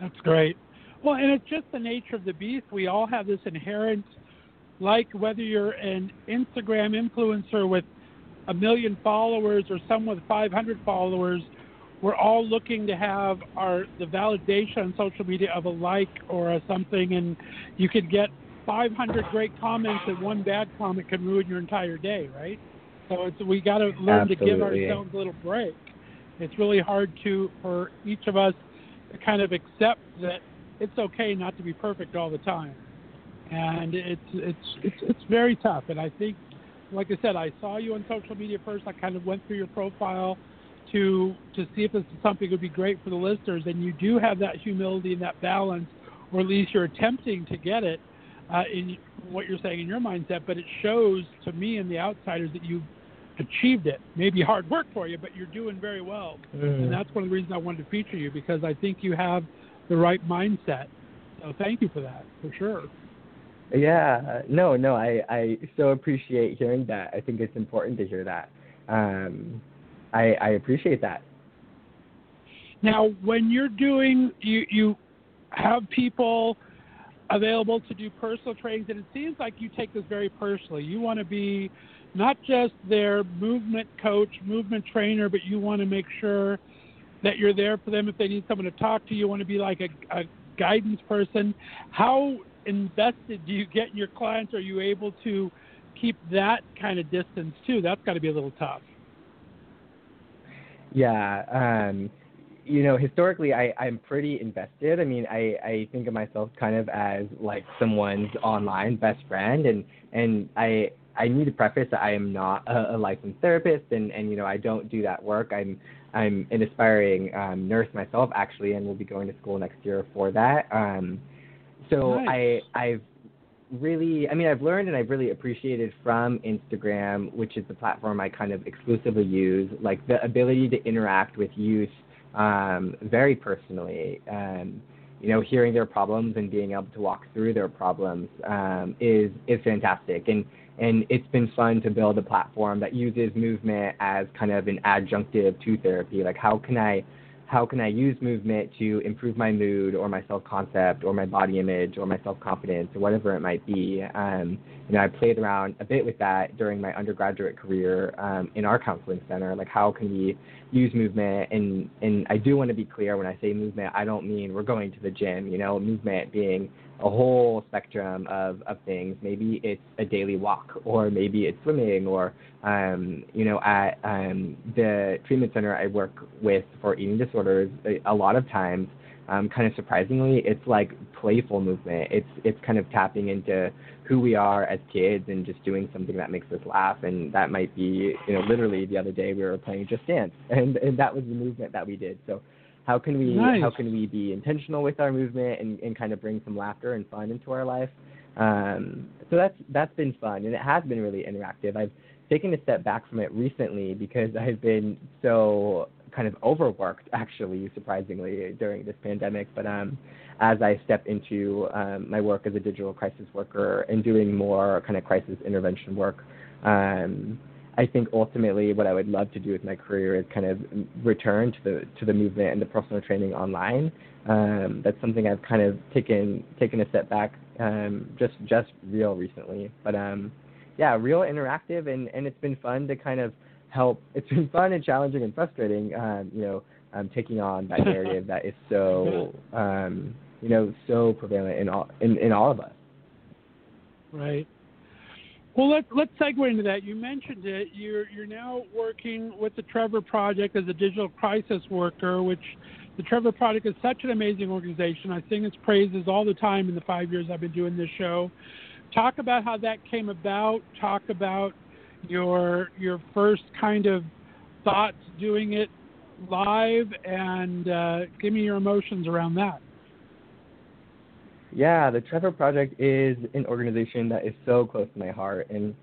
That's great. Well, and it's just the nature of the beast. We all have this inherent, like whether you're an Instagram influencer with a million followers or someone with 500 followers, we're all looking to have our the validation on social media of a like or a something, and you could get 500 great comments and one bad comment can ruin your entire day, right? So it's we got to learn Absolutely. to give ourselves a little break. It's really hard to for each of us to kind of accept that it's okay not to be perfect all the time, and it's it's it's it's very tough. And I think, like I said, I saw you on social media first. I kind of went through your profile to to see if this is something that would be great for the listeners, and you do have that humility and that balance, or at least you're attempting to get it uh, in what you're saying in your mindset, but it shows to me and the outsiders that you've achieved it. Maybe hard work for you, but you're doing very well. Mm. And that's one of the reasons I wanted to feature you because I think you have the right mindset. So thank you for that, for sure. Yeah, no, no, I, I so appreciate hearing that. I think it's important to hear that. Um, I, I appreciate that. Now, when you're doing, you, you have people available to do personal trainings, and it seems like you take this very personally. You want to be not just their movement coach, movement trainer, but you want to make sure that you're there for them if they need someone to talk to. You want to be like a, a guidance person. How invested do you get in your clients? Are you able to keep that kind of distance too? That's got to be a little tough. Yeah. Um, you know, historically, I, I'm pretty invested. I mean, I, I think of myself kind of as like someone's online best friend, and and I I need to preface that I am not a, a licensed therapist, and and you know I don't do that work. I'm I'm an aspiring um, nurse myself, actually, and will be going to school next year for that. Um, so nice. I I've really, I mean, I've learned and I've really appreciated from Instagram, which is the platform I kind of exclusively use, like the ability to interact with youth um, very personally. Um, you know, hearing their problems and being able to walk through their problems um, is is fantastic, and and it's been fun to build a platform that uses movement as kind of an adjunctive to therapy. Like, how can I how can I use movement to improve my mood or my self concept or my body image or my self confidence or whatever it might be. Um, you know, I played around a bit with that during my undergraduate career um, in our counseling center. Like, how can we use movement? And and I do want to be clear when I say movement, I don't mean we're going to the gym. You know, movement being a whole spectrum of, of things. Maybe it's a daily walk, or maybe it's swimming, or um, you know, at um, the treatment center I work with for eating disorders, a, lot of times, um, kind of surprisingly, it's like playful movement. It's it's kind of tapping into who we are as kids and just doing something that makes us laugh. And that might be, you know, literally the other day we were playing Just Dance, and and that was the movement that we did. So how can we nice. how can we be intentional with our movement and, and kind of bring some laughter and fun into our life? Um, so that's that's been fun and it has been really interactive. I've taken a step back from it recently because I've been so kind of overworked actually surprisingly during this pandemic but um as i step into um my work as a digital crisis worker and doing more kind of crisis intervention work um I think ultimately what I would love to do with my career is kind of return to the to the movement and the personal training online. Um, that's something I've kind of taken taken a step back um, just just real recently. But um, yeah, real interactive and and it's been fun to kind of help. It's been fun and challenging and frustrating. Um, you know, um, taking on that narrative that is so um, you know so prevalent in all in, in all of us. Right. Well, let's let's segue into that. You mentioned it. You're you're now working with the Trevor Project as a digital crisis worker, which the Trevor Project is such an amazing organization. I sing its praises all the time in the five years I've been doing this show. Talk about how that came about. Talk about your your first kind of thoughts doing it live, and uh, give me your emotions around that. Yeah, the Trevor Project is an organization that is so close to my heart, and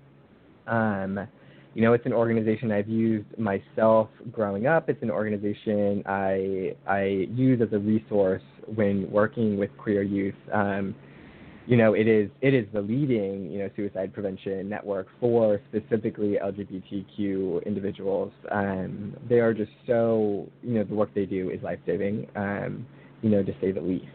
um, you know, it's an organization I've used myself growing up. It's an organization I I use as a resource when working with queer youth. Um, you know, it is it is the leading you know suicide prevention network for specifically LGBTQ individuals. Um, they are just so you know the work they do is life saving. Um, you know, to say the least.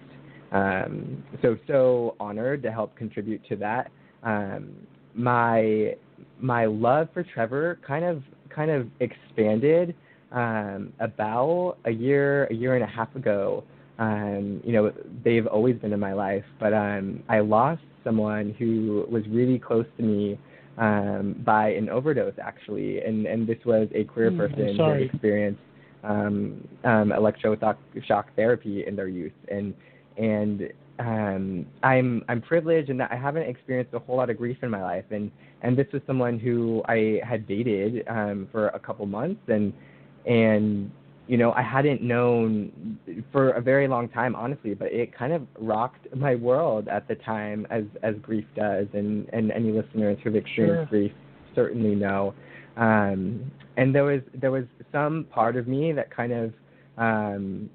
Um, so so honored to help contribute to that. Um, my my love for Trevor kind of kind of expanded um, about a year a year and a half ago. Um, you know, they've always been in my life, but um, I lost someone who was really close to me um, by an overdose, actually, and and this was a queer Mm, person who experienced um, um, electroshock therapy in their youth, and and um, I'm I'm privileged in that I haven't experienced a whole lot of grief in my life, and and this was someone who I had dated um, for a couple months, and and you know I hadn't known for a very long time, honestly, but it kind of rocked my world at the time, as as grief does, and and any listeners who've experienced Sure. grief certainly know. Um, and there was there was some part of me that kind of um,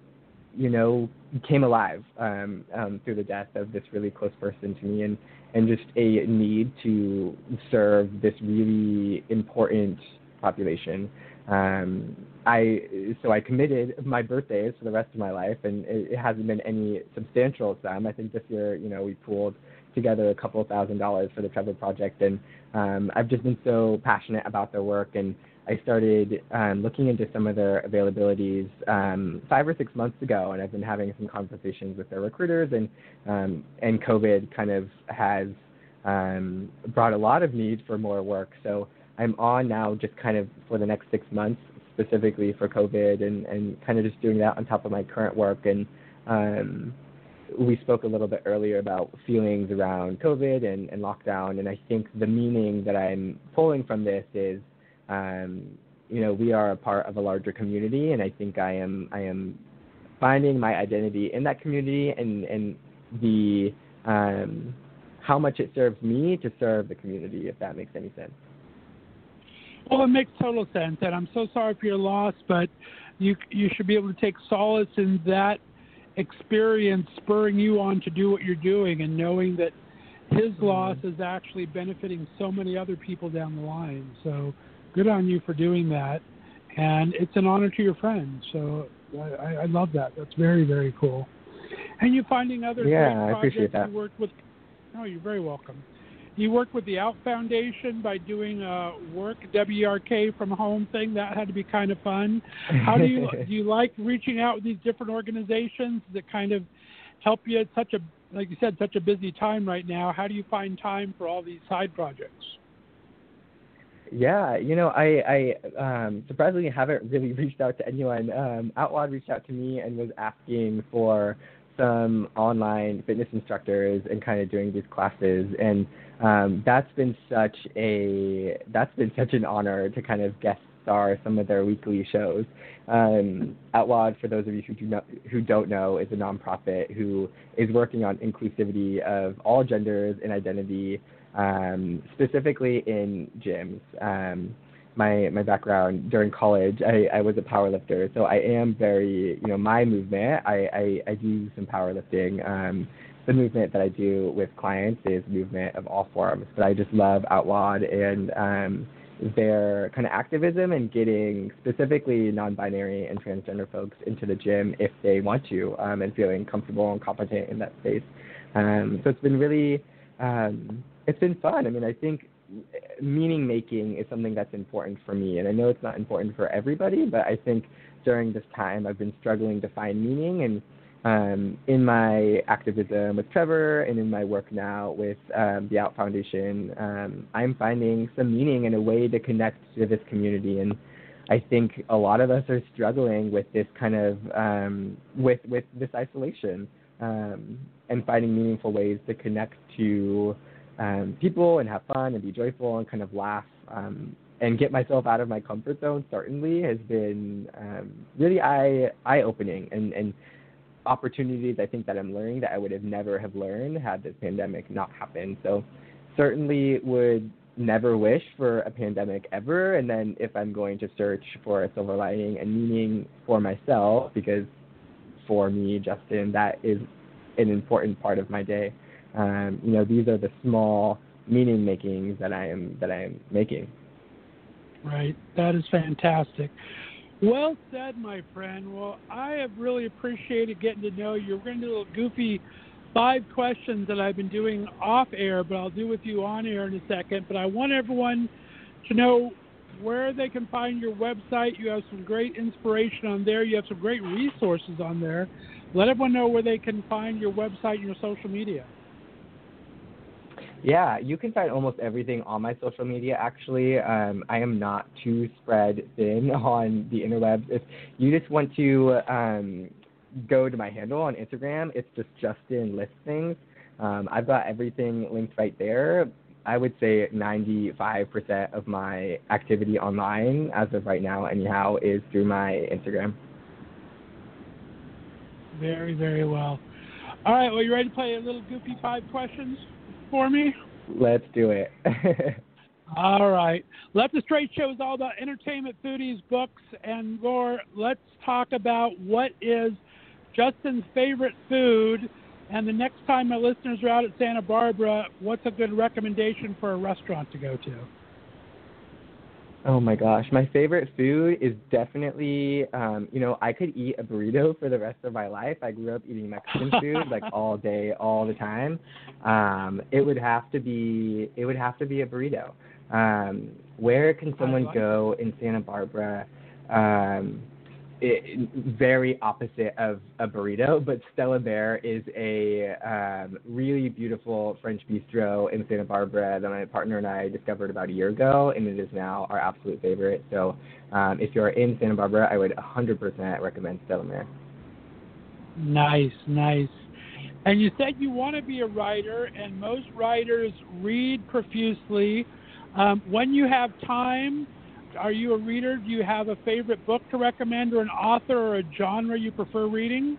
you know, came alive um, um, through the death of this really close person to me, and and just a need to serve this really important population. Um, I so I committed my birthdays for the rest of my life, and it, it hasn't been any substantial sum. I think this year, you know, we pooled together a couple thousand dollars for the Trevor Project, and um, I've just been so passionate about their work and I started um, looking into some of their availabilities um, five or six months ago, and I've been having some conversations with their recruiters, and um, and COVID kind of has um, brought a lot of need for more work. So I'm on now, just kind of for the next six months, specifically for COVID, and and kind of just doing that on top of my current work. And um, we spoke a little bit earlier about feelings around COVID and, and lockdown, and I think the meaning that I'm pulling from this is um, you know, we are a part of a larger community, and I think I am I am finding my identity in that community and and the um, how much it serves me to serve the community, if that makes any sense. Well, it makes total sense, and I'm so sorry for your loss, but you you should be able to take solace in that experience, spurring you on to do what you're doing, and knowing that his loss is actually benefiting so many other people down the line. So, good on you for doing that, and it's an honor to your friends. So, I, I- love that. That's very very cool. And you finding other Yeah, great I appreciate that. you worked with. Oh, you're very welcome. You worked with the Out Foundation by doing a work WRK from home thing. That had to be kind of fun. How do you do you like reaching out with these different organizations that kind of help you at such a like you said such a busy time right now? How do you find time for all these side projects? Yeah, you know, I, I um, surprisingly haven't really reached out to anyone. Um, Outlawed reached out to me and was asking for some online fitness instructors and kind of doing these classes, and um, that's been such a that's been such an honor to kind of guest star some of their weekly shows. Um, Outlawed, for those of you who do not who don't know, is a nonprofit who is working on inclusivity of all genders and identity um, specifically in gyms. Um, my my background during college, I, I was a power lifter, so I am very you know my movement. I I, I do some powerlifting. Um, the movement that I do with clients is movement of all forms, but I just love outlawed and um, their kind of activism and getting specifically non-binary and transgender folks into the gym if they want to um, and feeling comfortable and competent in that space. Um, so it's been really um, it's been fun. I mean, I think meaning making is something that's important for me, and I know it's not important for everybody, but I think during this time I've been struggling to find meaning and um, in my activism with Trevor and in my work now with um, the Out Foundation, um, I'm finding some meaning and a way to connect to this community. And I think a lot of us are struggling with this kind of um, with with this isolation um, and finding meaningful ways to connect to um, people and have fun and be joyful and kind of laugh and get myself out of my comfort zone. Certainly has been really eye eye opening and and opportunities I think that I'm learning that I would have never have learned had this pandemic not happened. So certainly would never wish for a pandemic ever. And then if I'm going to search for a silver lining and meaning for myself, because for me, Justin, that is an important part of my day. Um, you know, these are the small meaning makings that I am that I am making. Right. That is fantastic. Well said, my friend. Well, I have really appreciated getting to know you. We're going to do a little goofy five questions that I've been doing off air, but I'll do with you on air in a second. But I want everyone to know where they can find your website. You have some great inspiration on there. You have some great resources on there. Let everyone know where they can find your website and your social media. Yeah, you can find almost everything on my social media. Actually, um, I am not too spread thin on the interwebs. If you just want to um, go to my handle on Instagram, it's just Justin Listings. Um, I've got everything linked right there. I would say 95% of my activity online, as of right now, anyhow, is through my Instagram. Very, very well. All right, well, you ready to play a little goofy five questions? For me? Let's do it. all right. Left the Straight Show is all about entertainment, foodies, books, and more. Let's talk about what is Justin's favorite food. And the next time my listeners are out at Santa Barbara, what's a good recommendation for a restaurant to go to? Oh my gosh, my favorite food is definitely, um, you know, I could eat a burrito for the rest of my life. I grew up eating Mexican food like all day, all the time. Um, it would have to be, it would have to be a burrito. Um, where can someone go in Santa Barbara? Um, it, very opposite of a burrito, but Stella Mare is a um, really beautiful French bistro in Santa Barbara that my partner and I discovered about a year ago, and it is now our absolute favorite. So um, if you're in Santa Barbara, I would 100% recommend Stella Mare. Nice, nice. And you said you want to be a writer, and most writers read profusely. Um, when you have time, are you a reader? Do you have a favorite book to recommend, or an author, or a genre you prefer reading?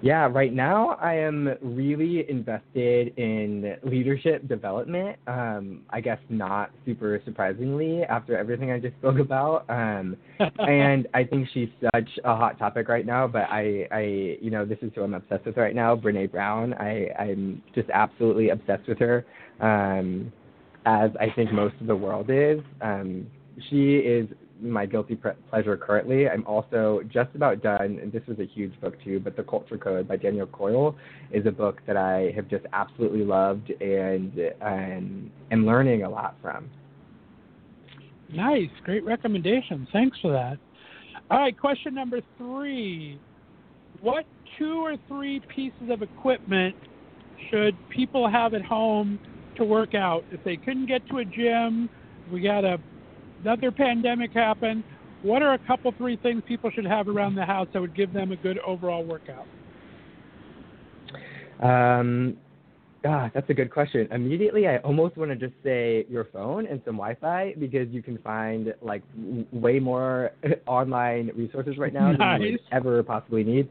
Yeah, right now I am really invested in leadership development. Um, I guess not super surprisingly after everything I just spoke about. Um, and I think she's such a hot topic right now. But I, I, you know, this is who I'm obsessed with right now, Brene Brown. I, I'm just absolutely obsessed with her. Um, as I think most of the world is. Um, she is my guilty pleasure currently. I'm also just about done, and this was a huge book too, but The Culture Code by Daniel Coyle is a book that I have just absolutely loved and and am learning a lot from. Nice, great recommendation. Thanks for that. All right, question number three. What two or three pieces of equipment should people have at home to work out. If they couldn't get to a gym, we got a, another pandemic happen. What are a couple, three things people should have around the house that would give them a good overall workout? Um, ah, that's a good question. Immediately, I almost want to just say your phone and some Wi-Fi because you can find like w- way more online resources right now nice. than you would ever possibly need.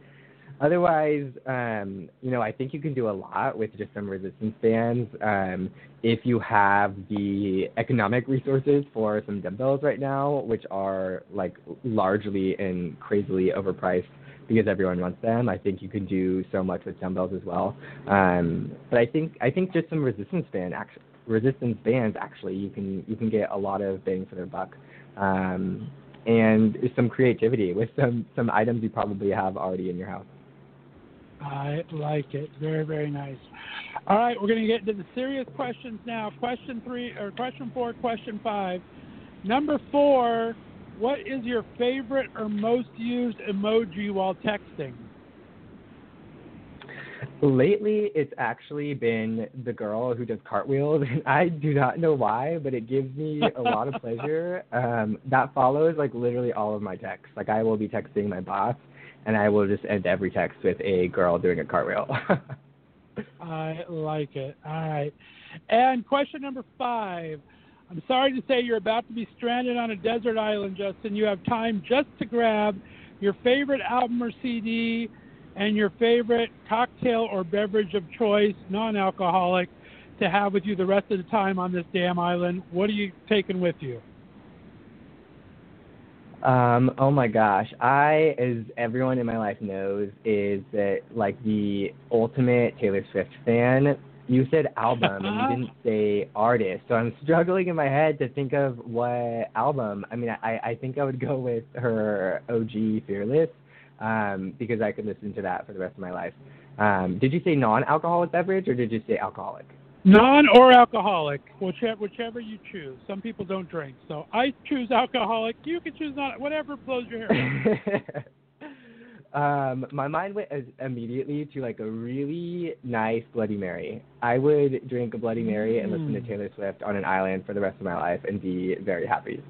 Otherwise, um, you know, I think you can do a lot with just some resistance bands. Um, if you have the economic resources for some dumbbells right now, which are like largely and crazily overpriced, because everyone wants them. I think you can do so much with dumbbells as well. Um, but I think I think just some resistance band resistance bands actually you can you can get a lot of bang for their buck. Um, and some creativity with some some items you probably have already in your house. I like it. Very, very nice. All right, we're going to get into the serious questions now. Question three, or question four, question five. Number four, what is your favorite or most used emoji while texting? Lately, it's actually been the girl who does cartwheels, and I do not know why, but it gives me a lot of pleasure. Um, that follows like literally all of my texts. Like I will be texting my boss, and I will just end every text with a girl doing a cartwheel. I like it. All right. And question number five. I'm sorry to say you're about to be stranded on a desert island, Justin. You have time just to grab your favorite album or CD and your favorite cocktail or beverage of choice, non alcoholic, to have with you the rest of the time on this damn island. What are you taking with you? Um, oh my gosh. I, as everyone in my life knows, is that like the ultimate Taylor Swift fan. You said album and you didn't say artist. So I'm struggling in my head to think of what album. I mean, I, I think I would go with her OG Fearless um, because I could listen to that for the rest of my life. Um, did you say non-alcoholic beverage or did you say alcoholic? Non or alcoholic, whichever whichever you choose. Some people don't drink, so I choose alcoholic. You can choose not whatever blows your hair. um, my mind went as immediately to like a really nice Bloody Mary. I would drink a Bloody Mary and listen to Mm. Taylor Swift on an island for the rest of my life and be very happy.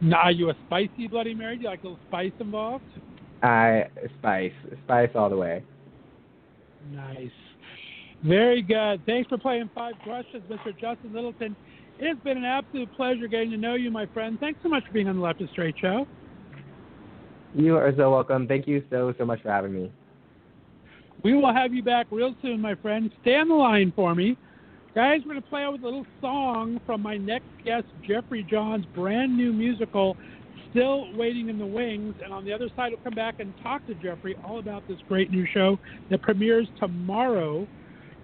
now, are you a spicy Bloody Mary? Do you like a little spice involved? I spice, spice all the way. Nice. Very good. Thanks for playing five questions, Mr. Justin Littleton. It has been an absolute pleasure getting to know you, my friend. Thanks so much for being on the Left is Straight show. You are so welcome. Thank you so so much for having me. We will have you back real soon, my friend. Stay on the line for me. Guys, we're going to play out with a little song from my next guest, Jeffrey John's brand new musical, Still Waiting in the Wings. And on the other side, we'll come back and talk to Jeffrey all about this great new show that premieres tomorrow.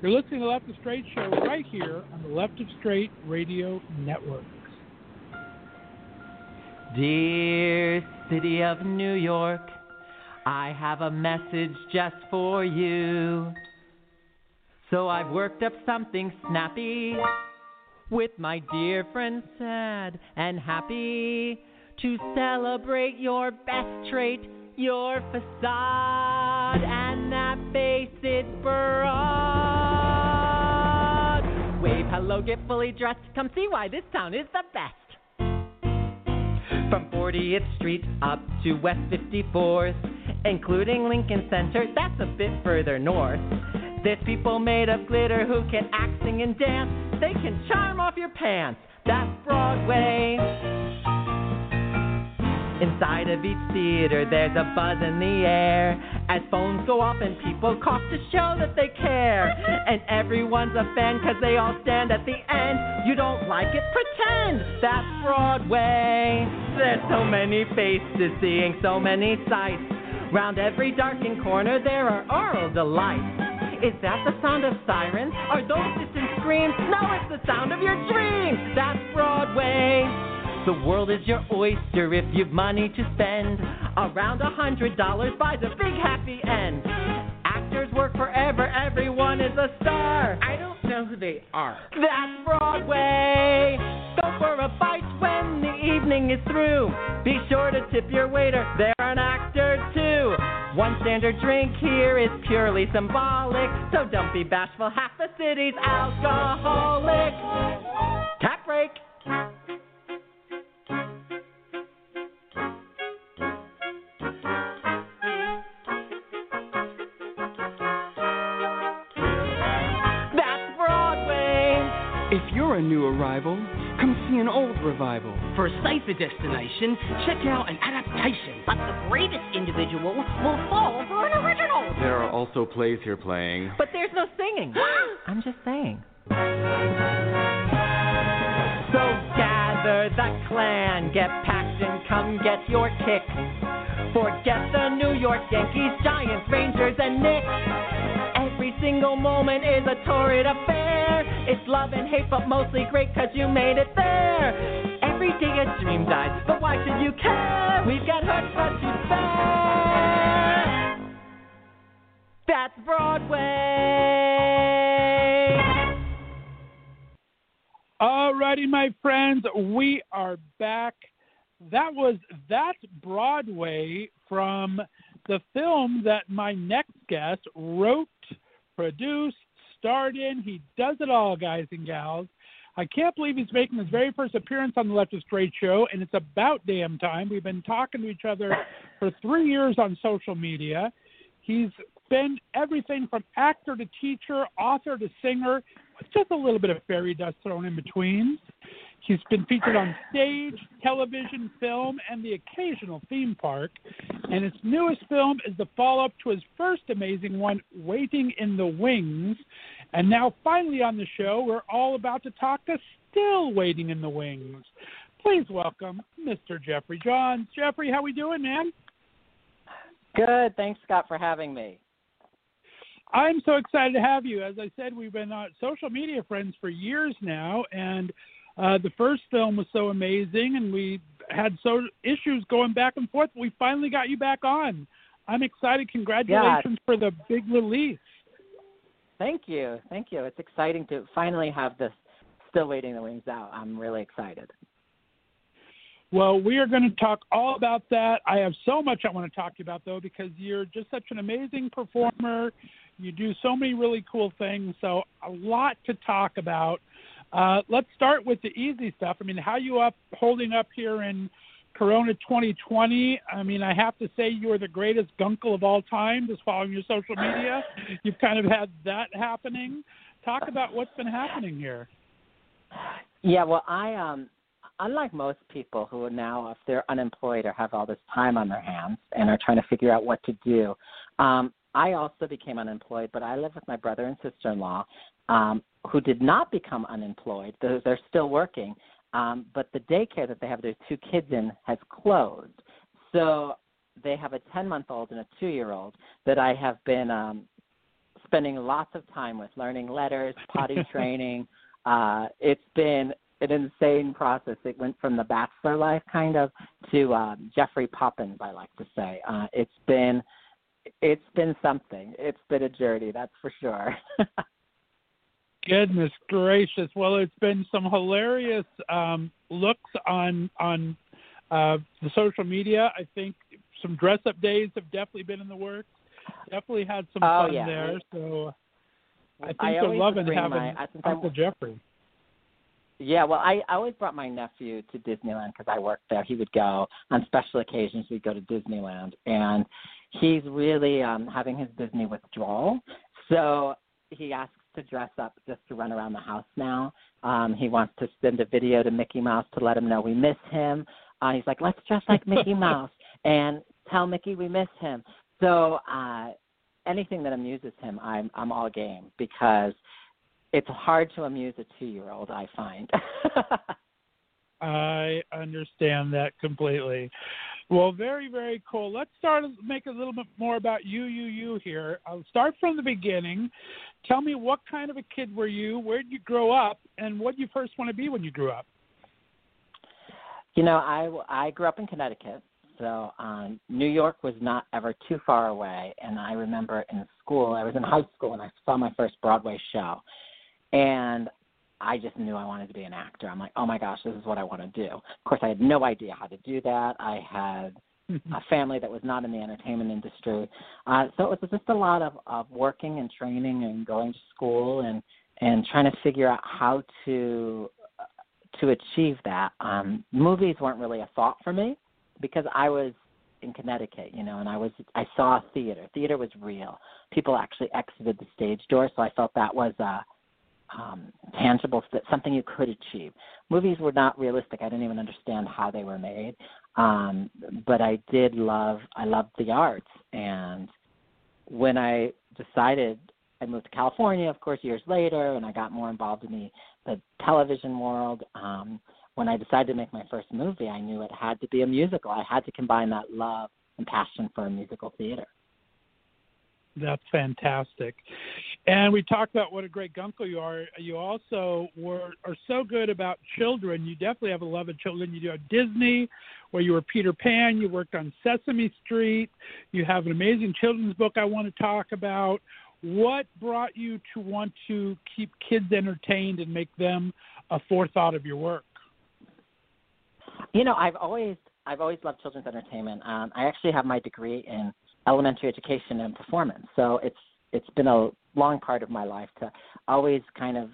You're listening to Left of Straight show right here on the Left of Straight Radio Network. Dear city of New York, I have a message just for you. So I've worked up something snappy with my dear friend sad and happy to celebrate your best trait, your facade, and that face is broad. Wave get fully dressed, come see why this town is the best. From 40th Street up to West 54th, including Lincoln Center, that's a bit further north. There's people made of glitter who can act, sing, and dance. They can charm off your pants. That's Broadway. Inside of each theater, there's a buzz in the air as phones go off and people cough to show that they care. And everyone's a fan because they all stand at the end. You don't like it? Pretend that's Broadway. There's so many faces seeing so many sights. Round every darkened corner, there are oral delights. Is that the sound of sirens? Are those distant screams? No, it's the sound of your dreams. That's Broadway. The world is your oyster if you've money to spend. Around a hundred dollars buys a big happy end. Actors work forever, everyone is a star. I don't know who they are. That's Broadway. Go for a bite when the evening is through. Be sure to tip your waiter, they're an actor too. One standard drink here is purely symbolic, so don't be bashful. Half the city's alcoholic. Tap break. You're a new arrival, come see an old revival. For a safer destination, check out an adaptation. But the bravest individual will fall for an original. There are also plays here playing. But there's no singing. I'm just saying. So gather the clan, get packed and come get your kick. Forget the New York Yankees, Giants, Rangers, and Knicks. Every single moment is a torrid affair. It's love and hate, but mostly great cause you made it there. Every day a dream dies, but why should you care? We've got hoods for to spare. That's Broadway. Alrighty, my friends, we are back. That was That's Broadway from the film that my next guest wrote, produced, starred in. He does it all, guys and gals. I can't believe he's making his very first appearance on the Left is Straight show, and it's about damn time. We've been talking to each other for three years on social media. He's been everything from actor to teacher, author to singer, with just a little bit of fairy dust thrown in between. He's been featured on stage, television, film, and the occasional theme park. And his newest film is the follow up to his first amazing one, Waiting in the Wings. And now, finally, on the show, we're all about to talk to Still Waiting in the Wings. Please welcome Mr. Jeffrey Johns. Jeffrey, how are we doing, man? Good. Thanks, Scott, for having me. I'm so excited to have you. As I said, we've been uh, social media friends for years now, and uh, the first film was so amazing, and we had so issues going back and forth. We finally got you back on. I'm excited. Congratulations yeah. for the big release. Thank you. Thank you. It's exciting to finally have this Still Waiting the Wings out. I'm really excited. Well, we are going to talk all about that. I have so much I want to talk to you about, though, because you're just such an amazing performer. You do so many really cool things. So, a lot to talk about. Uh, let's start with the easy stuff. I mean, how you up holding up here in Corona 2020? I mean, I have to say you are the greatest gunkle of all time. Just following your social media, you've kind of had that happening. Talk about what's been happening here. Yeah, well, I um, unlike most people who are now, if they're unemployed or have all this time on their hands and are trying to figure out what to do, um, I also became unemployed, but I live with my brother and sister in law, um, who did not become unemployed. They're, they're still working, um, but the daycare that they have their two kids in has closed. So they have a 10 month old and a two year old that I have been um, spending lots of time with, learning letters, potty training. Uh, it's been an insane process. It went from the bachelor life kind of to um, Jeffrey Poppins, I like to say. Uh, it's been it's been something. It's been a journey, that's for sure. Goodness gracious! Well, it's been some hilarious um, looks on on uh, the social media. I think some dress up days have definitely been in the works. Definitely had some oh, fun yeah. there. So I think I they're loving having my, Uncle Jeffrey. Yeah, well, I, I always brought my nephew to Disneyland because I worked there. He would go on special occasions. We'd go to Disneyland, and he's really um, having his Disney withdrawal. So he asks to dress up just to run around the house now. Um, he wants to send a video to Mickey Mouse to let him know we miss him. Uh, he's like, let's dress like Mickey Mouse and tell Mickey we miss him. So uh, anything that amuses him, I'm I'm all game because it's hard to amuse a two year old. I find. I understand that completely. Well, very, very cool. Let's start make a little bit more about you, you, you here. I'll start from the beginning. Tell me what kind of a kid were you? Where did you grow up? And what did you first want to be when you grew up? You know, I I grew up in Connecticut, so um, New York was not ever too far away. And I remember in school, I was in high school, and I saw my first Broadway show, and I just knew I wanted to be an actor. I'm like, oh my gosh, this is what I want to do. Of course, I had no idea how to do that. I had a family that was not in the entertainment industry, uh, so it was just a lot of of working and training and going to school and and trying to figure out how to to achieve that. Um, movies weren't really a thought for me because I was in Connecticut, you know, and I was I saw theater. Theater was real. People actually exited the stage door, so I felt that was uh um, tangible, something you could achieve. Movies were not realistic. I didn't even understand how they were made, um, but I did love. I loved the arts, and when I decided, I moved to California, of course, years later, and I got more involved in the the television world. Um, when I decided to make my first movie, I knew it had to be a musical. I had to combine that love and passion for musical theater. That's fantastic. And we talked about what a great gunkle you are. You also were are so good about children. You definitely have a love of children. You do at Disney, where you were Peter Pan. You worked on Sesame Street. You have an amazing children's book I want to talk about. What brought you to want to keep kids entertained and make them a forethought of your work? You know, I've always I've always loved children's entertainment. Um, I actually have my degree in elementary education and performance. So it's it's been a long part of my life to always kind of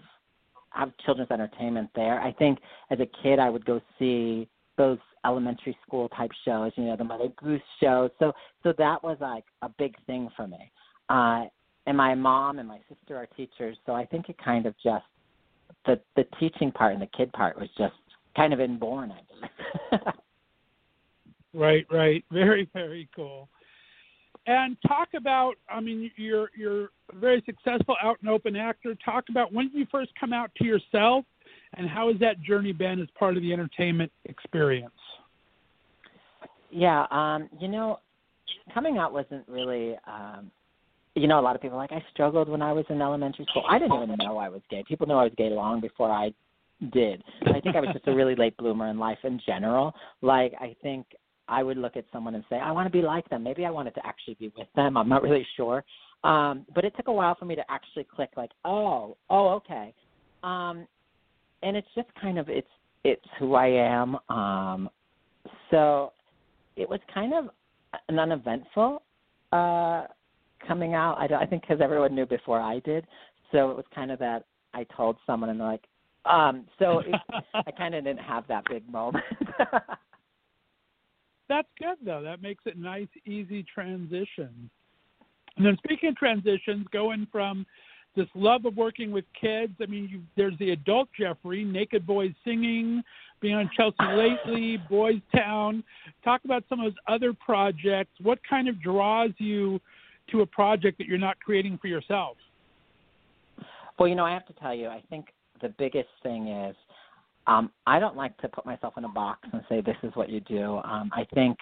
have children's entertainment there. I think as a kid I would go see those elementary school type shows, you know, the Mother Goose shows. So so that was like a big thing for me. Uh and my mom and my sister are teachers, so I think it kind of just the the teaching part and the kid part was just kind of inborn, I believe. right, right. Very, very cool and talk about i mean you're you're a very successful out and open actor. Talk about when did you first come out to yourself and how has that journey been as part of the entertainment experience? Yeah um you know coming out wasn't really um you know a lot of people like i struggled when i was in elementary school. I didn't even know i was gay. People knew i was gay long before i did. I think i was just a really late bloomer in life in general. Like i think I would look at someone and say, I want to be like them. Maybe I wanted to actually be with them. I'm not really sure. Um, but it took a while for me to actually click like, oh, oh, okay. Um, and it's just kind of it's it's who I am. Um, so it was kind of an uneventful uh, coming out. I, I think because everyone knew before I did, so it was kind of that I told someone and they're like, um, so it, I kind of didn't have that big moment. that's good though. That makes it nice, easy transition. And then speaking of transitions, going from this love of working with kids. I mean, you, there's the adult Jeffrey, Naked Boys Singing, being on Chelsea Lately, Boys Town. Talk about some of those other projects. What kind of draws you to a project that you're not creating for yourself? Well, you know, I have to tell you, I think the biggest thing is um, I don't like to put myself in a box and say this is what you do. Um, I think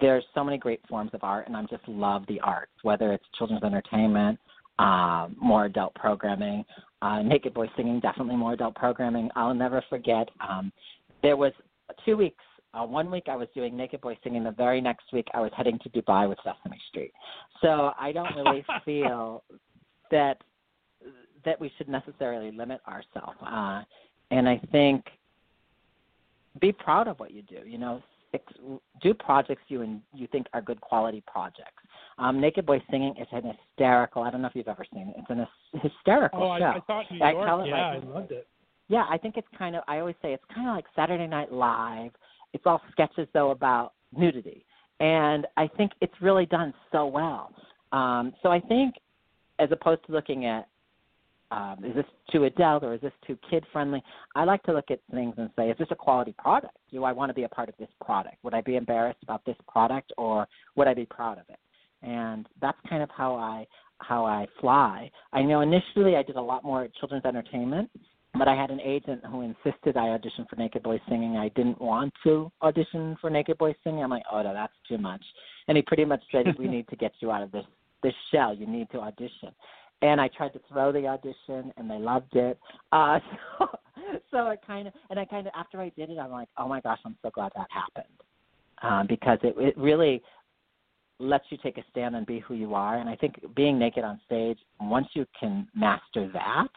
there's so many great forms of art, and I just love the arts, whether it's children's entertainment, uh, more adult programming, uh, Naked Boy Singing, definitely more adult programming. I'll never forget. Um, there was two weeks. Uh, one week I was doing Naked Boy Singing. The very next week I was heading to Dubai with Sesame Street. So I don't really feel that that we should necessarily limit ourselves. Uh, and I think be proud of what you do. You know, do projects you and you think are good quality projects. Um, Naked Boy Singing is an hysterical. I don't know if you've ever seen it. It's an hysterical oh, show. I, I thought New York. I yeah, like, I loved it. Yeah, I think it's kind of. I always say it's kind of like Saturday Night Live. It's all sketches though about nudity, and I think it's really done so well. Um, so I think, as opposed to looking at um, is this too adult or is this too kid friendly? I like to look at things and say, is this a quality product? Do I want to be a part of this product? Would I be embarrassed about this product or would I be proud of it? And that's kind of how I how I fly. I know initially I did a lot more children's entertainment, but I had an agent who insisted I audition for Naked Boy Singing. I didn't want to audition for Naked Boy Singing. I'm like, oh no, that's too much. And he pretty much said, we need to get you out of this this shell. You need to audition and I tried to throw the audition, and they loved it. Uh, so, so I kind of, and I kind of, after I did it, I'm like, oh my gosh, I'm so glad that happened, um, because it, it really lets you take a stand and be who you are. And I think being naked on stage, once you can master that,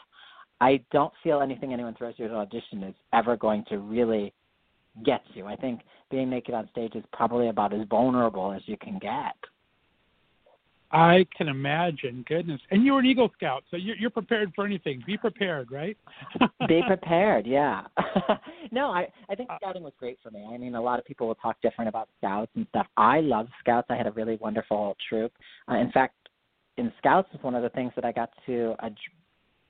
I don't feel anything anyone throws you at an audition is ever going to really get you. I think being naked on stage is probably about as vulnerable as you can get. I can imagine. Goodness. And you were an Eagle Scout, so you're, you're prepared for anything. Be prepared, right? Be prepared. Yeah. no, I I think scouting was great for me. I mean, a lot of people will talk different about scouts and stuff. I love scouts. I had a really wonderful troop. Uh, in fact, in scouts is one of the things that I got to uh,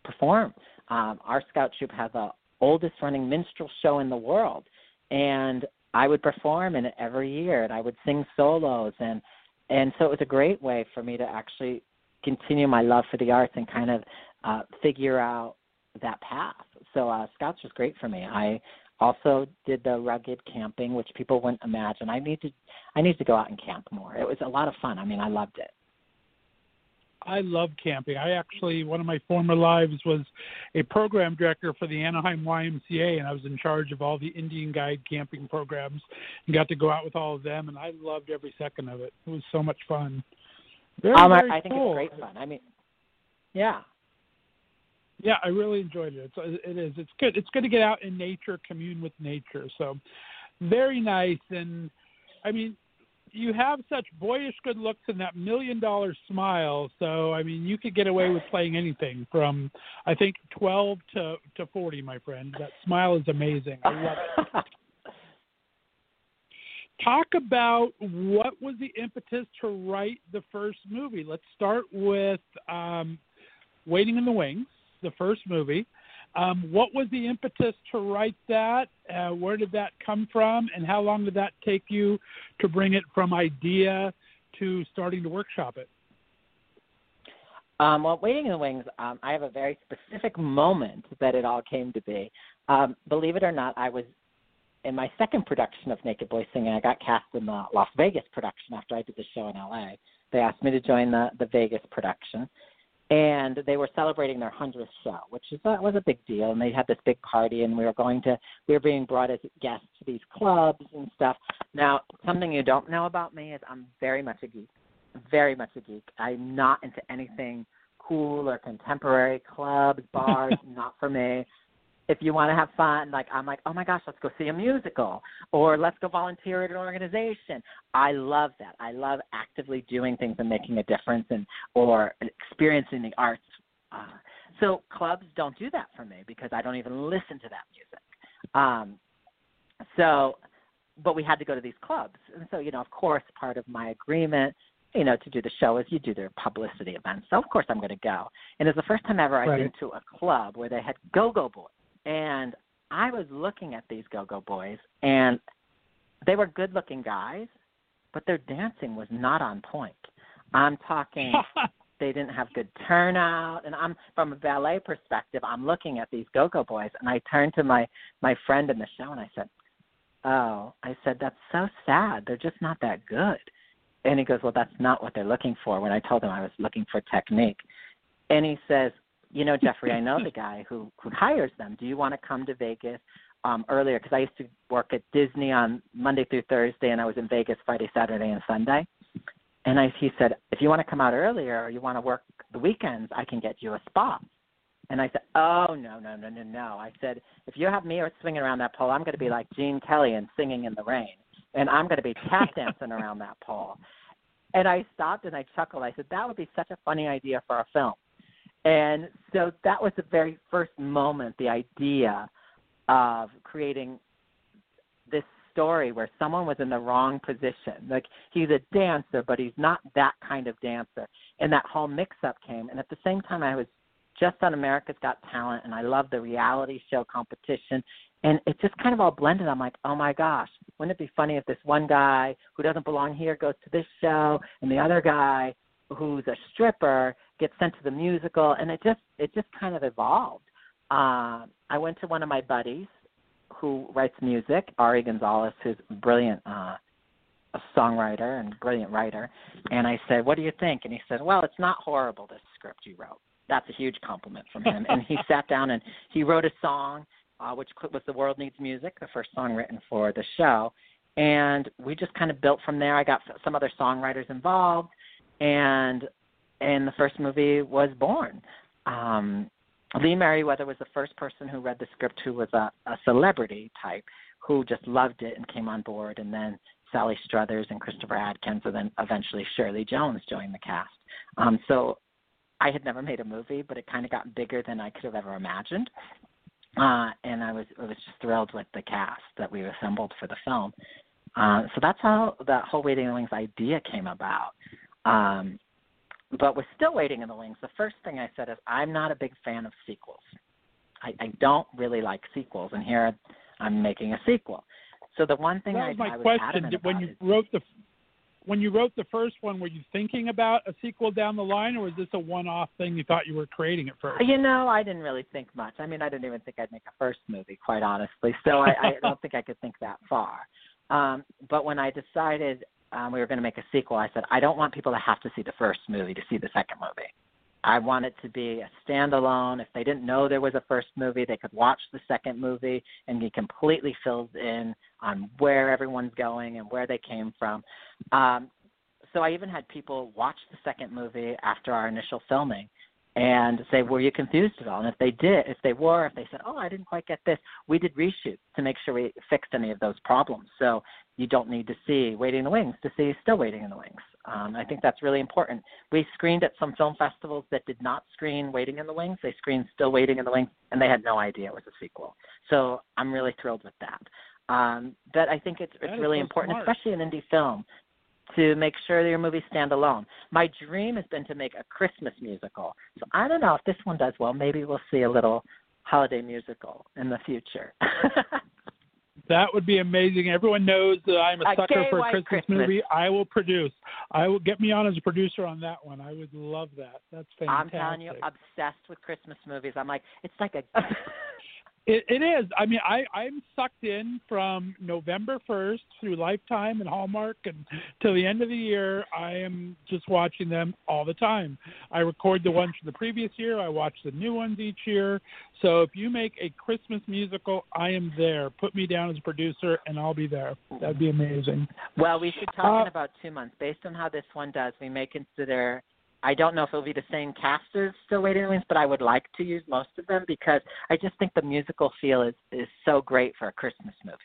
perform. Um, our scout troop has the oldest running minstrel show in the world, and I would perform in it every year, and I would sing solos and and so it was a great way for me to actually continue my love for the arts and kind of uh, figure out that path. So uh, Scouts was great for me. I Also did the rugged camping, which people wouldn't imagine. I need to I need to go out and camp more. It was a lot of fun. I mean, I loved it. I love camping. I actually, one of my former lives was a program director for the Anaheim YMCA, and I was in charge of all the Indian guide camping programs and got to go out with all of them, and I loved every second of it. It was so much fun. Very, um, very I, I think cool. it's great fun. I mean, yeah. Yeah, I really enjoyed it. It's, it is. It's good. It's good to get out in nature, commune with nature. So, very nice. And I mean, you have such boyish good looks and that million dollar smile. So I mean, you could get away with playing anything from I think 12 to to 40, my friend. That smile is amazing. I love it. Talk about what was the impetus to write the first movie. Let's start with um, Waiting in the Wings, the first movie. Um, what was the impetus to write that? Uh, where did that come from? And how long did that take you to bring it from idea to starting to workshop it? Um, well, Waiting in the Wings, um, I have a very specific moment that it all came to be. Um, believe it or not, I was in my second production of Naked Boy Singing. I got cast in the Las Vegas production after I did the show in LA. They asked me to join the the Vegas production, and they were celebrating their hundredth show, which is a, was a big deal. And they had this big party, and we were going to we were being brought as guests to these clubs and stuff. Now, something you don't know about me is I'm very much a geek, very much a geek. I'm not into anything cool or contemporary clubs, bars, not for me. If you want to have fun, like I'm like, oh my gosh, let's go see a musical or let's go volunteer at an organization. I love that. I love actively doing things and making a difference and or experiencing the arts. Uh, so clubs don't do that for me because I don't even listen to that music. Um, so, but we had to go to these clubs, and so you know, of course, part of my agreement you know, to do the show is you do their publicity events. So of course I'm going to go. And it's the first time ever I've right. been to a club where they had go-go boys, and I was looking at these go-go boys, and they were good-looking guys, but their dancing was not on point. I'm talking. they didn't have good turnout, and I'm from a ballet perspective. I'm looking at these go-go boys, and I turned to my my friend in the show, and I said, "Oh," I said, "That's so sad. They're just not that good." And he goes, Well, that's not what they're looking for. When I told him I was looking for technique. And he says, You know, Jeffrey, I know the guy who, who hires them. Do you want to come to Vegas um, earlier? Because I used to work at Disney on Monday through Thursday, and I was in Vegas Friday, Saturday, and Sunday. And I, he said, If you want to come out earlier or you want to work the weekends, I can get you a spot. And I said, Oh, no, no, no, no, no. I said, If you have me or swinging around that pole, I'm going to be like Gene Kelly and singing in the rain and I'm going to be tap dancing around that pole. And I stopped and I chuckled. I said, that would be such a funny idea for a film. And so that was the very first moment, the idea of creating this story where someone was in the wrong position. Like he's a dancer, but he's not that kind of dancer. And that whole mix up came. And at the same time, I was just on America's Got Talent, and I love the reality show competition and it just kind of all blended. I'm like, oh my gosh, wouldn't it be funny if this one guy who doesn't belong here goes to this show, and the other guy who's a stripper gets sent to the musical, and it just it just kind of evolved. Uh, I went to one of my buddies who writes music, Ari Gonzalez, who's brilliant uh, a songwriter and brilliant writer, and I said, "What do you think?" And he said, "Well, it's not horrible. This script you wrote." That's a huge compliment from him. and he sat down and he wrote a song uh, which was The World Needs Music, the first song written for the show. And we just kind of built from there. I got some other songwriters involved, and and the first movie was born. Um, Lee Meriwether was the first person who read the script who was a, a celebrity type who just loved it and came on board. And then Sally Struthers and Christopher Atkins, and then eventually Shirley Jones joined the cast. Um, so I had never made a movie, but it kind of got bigger than I could have ever imagined uh, and I was I was just thrilled with the cast that we assembled for the film. Uh, so that's how that whole Waiting in the Wings idea came about. Um, but we're still waiting in the wings. The first thing I said is I'm not a big fan of sequels. I, I don't really like sequels, and here I'm making a sequel. So the one thing that I, was my I was question when you is, wrote the when you wrote the first one, were you thinking about a sequel down the line, or was this a one-off thing? You thought you were creating it first. You know, I didn't really think much. I mean, I didn't even think I'd make a first movie, quite honestly. So I, I don't think I could think that far. Um, but when I decided um, we were going to make a sequel, I said I don't want people to have to see the first movie to see the second movie. I want it to be a standalone. If they didn't know there was a first movie, they could watch the second movie and be completely filled in on where everyone's going and where they came from. Um, so I even had people watch the second movie after our initial filming and say, "Were you confused at all?" And if they did, if they were, if they said, "Oh, I didn't quite get this," we did reshoots to make sure we fixed any of those problems. So you don't need to see Waiting in the Wings to see Still Waiting in the Wings. Um, I think that's really important. We screened at some film festivals that did not screen Waiting in the Wings. They screened Still Waiting in the Wings, and they had no idea it was a sequel. So I'm really thrilled with that. Um, but I think it's it's really so important, smart. especially in indie film, to make sure that your movies stand alone. My dream has been to make a Christmas musical. So I don't know if this one does well. Maybe we'll see a little holiday musical in the future. That would be amazing. Everyone knows that I'm a A sucker for a Christmas, Christmas. movie. I will produce. I will get me on as a producer on that one. I would love that. That's fantastic. I'm telling you, obsessed with Christmas movies. I'm like, it's like a It, it is. I mean, I I'm sucked in from November 1st through Lifetime and Hallmark and till the end of the year. I am just watching them all the time. I record the ones from the previous year. I watch the new ones each year. So if you make a Christmas musical, I am there. Put me down as a producer, and I'll be there. That'd be amazing. Well, we should talk in Uh, about two months. Based on how this one does, we may consider. I don't know if it'll be the same cast as Still Waiting in the Wings, but I would like to use most of them because I just think the musical feel is is so great for a Christmas movie.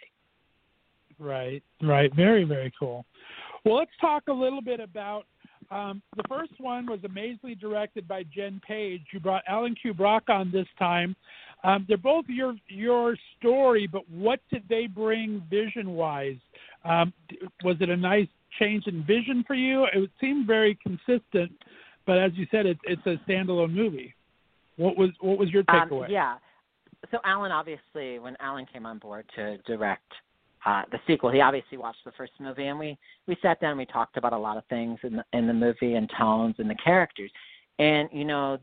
Right, right. Very, very cool. Well, let's talk a little bit about um, the first one was amazingly directed by Jen Page. You brought Alan Q. Brock on this time. Um, they're both your your story, but what did they bring vision wise? Um, was it a nice change in vision for you? It seemed very consistent, but as you said, it's it's a standalone movie. What was what was your Um, takeaway? yeah. So Alan obviously, when Alan came on board to direct uh, the sequel, he obviously watched the first movie, and we we sat down and we talked about a lot of things in the, in the movie and tones and the characters. And you know,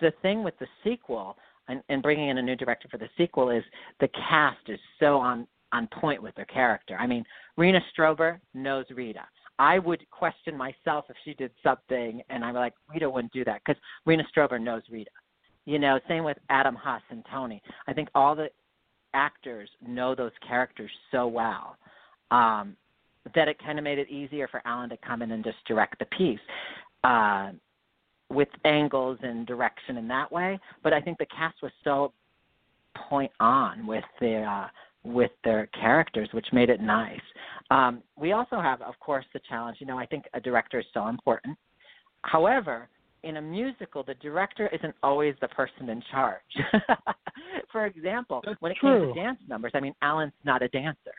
the thing with the sequel and, and bringing in a new director for the sequel is the cast is so on on point with their character. I mean, Rena Strober knows Rita. I would question myself if she did something, and I'm like, Rita wouldn't do that because Rena Strober knows Rita. You know, same with Adam Huss and Tony. I think all the actors know those characters so well um, that it kind of made it easier for Alan to come in and just direct the piece uh, with angles and direction in that way. But I think the cast was so point on with their uh, with their characters, which made it nice. Um, we also have, of course, the challenge. You know, I think a director is so important. However, in a musical, the director isn't always the person in charge. For example, when it came to dance numbers, I mean, Alan's not a dancer.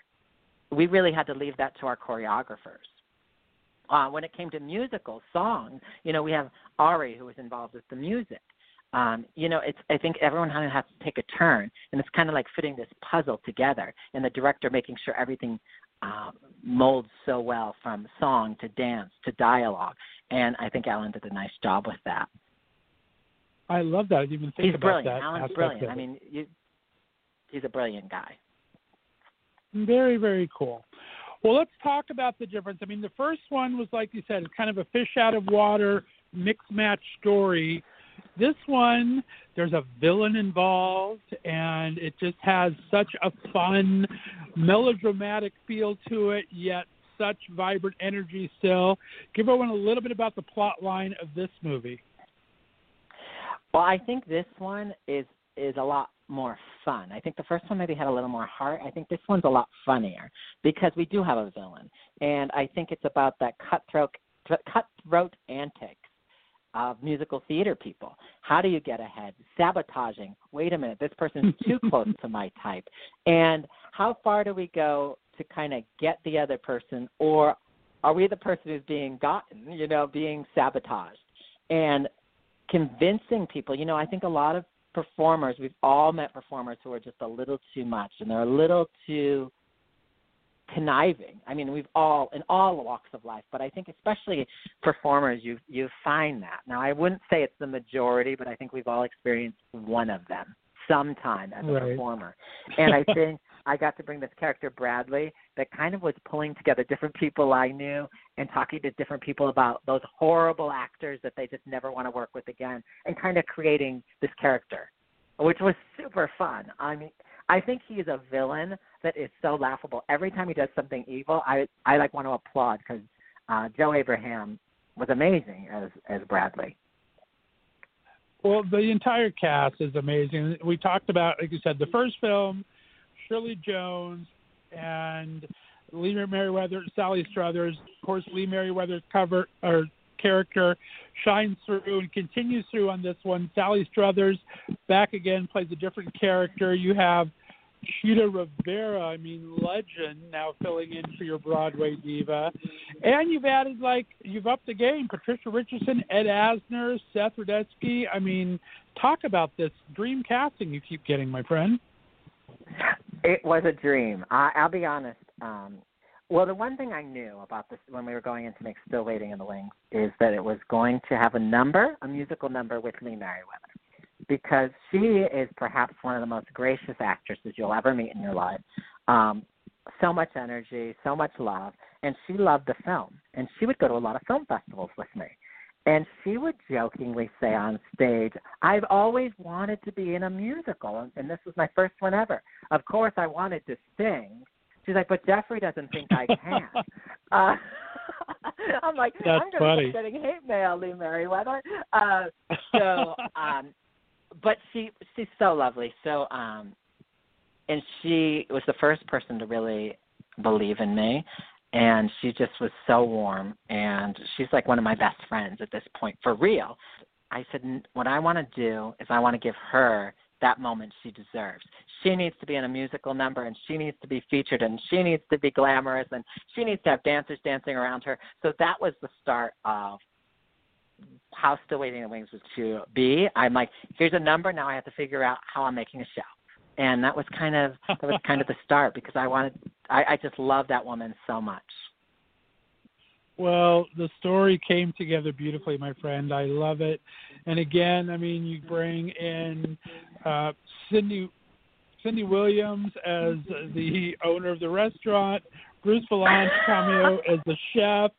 We really had to leave that to our choreographers. Uh, when it came to musical songs, you know, we have Ari who was involved with the music. Um, you know, it's I think everyone kind of has to take a turn, and it's kind of like fitting this puzzle together, and the director making sure everything um, molds so well from song to dance to dialogue. And I think Alan did a nice job with that. I love that. I didn't even think he's about brilliant. that. Alan's brilliant. I mean, you, he's a brilliant guy. Very, very cool. Well, let's talk about the difference. I mean, the first one was, like you said, kind of a fish out of water, mix match story. This one, there's a villain involved, and it just has such a fun, melodramatic feel to it, yet such vibrant energy still. Give everyone a little bit about the plot line of this movie. Well, I think this one is is a lot more fun. I think the first one maybe had a little more heart. I think this one's a lot funnier because we do have a villain, and I think it's about that cutthroat cutthroat antics of musical theater people. How do you get ahead? Sabotaging. Wait a minute, this person's too close to my type. And how far do we go to kind of get the other person, or are we the person who's being gotten? You know, being sabotaged and convincing people. You know, I think a lot of performers, we've all met performers who are just a little too much and they're a little too conniving. I mean, we've all in all walks of life, but I think especially performers, you you find that. Now, I wouldn't say it's the majority, but I think we've all experienced one of them sometime as a right. performer. And I think I got to bring this character Bradley that kind of was pulling together different people I knew and talking to different people about those horrible actors that they just never want to work with again and kind of creating this character, which was super fun. I mean, I think he is a villain that is so laughable. Every time he does something evil, I I like want to applaud because uh, Joe Abraham was amazing as as Bradley. Well, the entire cast is amazing. We talked about, like you said, the first film, Shirley Jones and Lee Meriwether, Sally Struthers. Of course, Lee Meriwether's cover or character shines through and continues through on this one. Sally Struthers back again plays a different character. You have Chita Rivera, I mean legend, now filling in for your Broadway diva, and you've added like you've upped the game. Patricia Richardson, Ed Asner, Seth Rudetsky. I mean, talk about this dream casting you keep getting, my friend. It was a dream. I, I'll be honest. Um, well, the one thing I knew about this when we were going in to make Still Waiting in the Wings is that it was going to have a number, a musical number with Lee Meriwether, because she is perhaps one of the most gracious actresses you'll ever meet in your life. Um, so much energy, so much love, and she loved the film, and she would go to a lot of film festivals with me. And she would jokingly say on stage, I've always wanted to be in a musical, and this was my first one ever. Of course, I wanted to sing, She's like, but Jeffrey doesn't think I can. uh, I'm like, That's I'm going to be getting hate mail, Lee Meriwether. Uh, so, um, but she she's so lovely. So, um, and she was the first person to really believe in me, and she just was so warm. And she's like one of my best friends at this point, for real. I said, what I want to do is I want to give her that moment she deserves. She needs to be in a musical number and she needs to be featured and she needs to be glamorous and she needs to have dancers dancing around her. So that was the start of how Still Waiting in the Wings was to be. I'm like, here's a number, now I have to figure out how I'm making a show. And that was kind of that was kind of the start because I wanted I, I just love that woman so much. Well, the story came together beautifully, my friend. I love it. And again, I mean, you bring in uh, Cindy Cindy Williams as the owner of the restaurant, Bruce Vilanch cameo as the chef.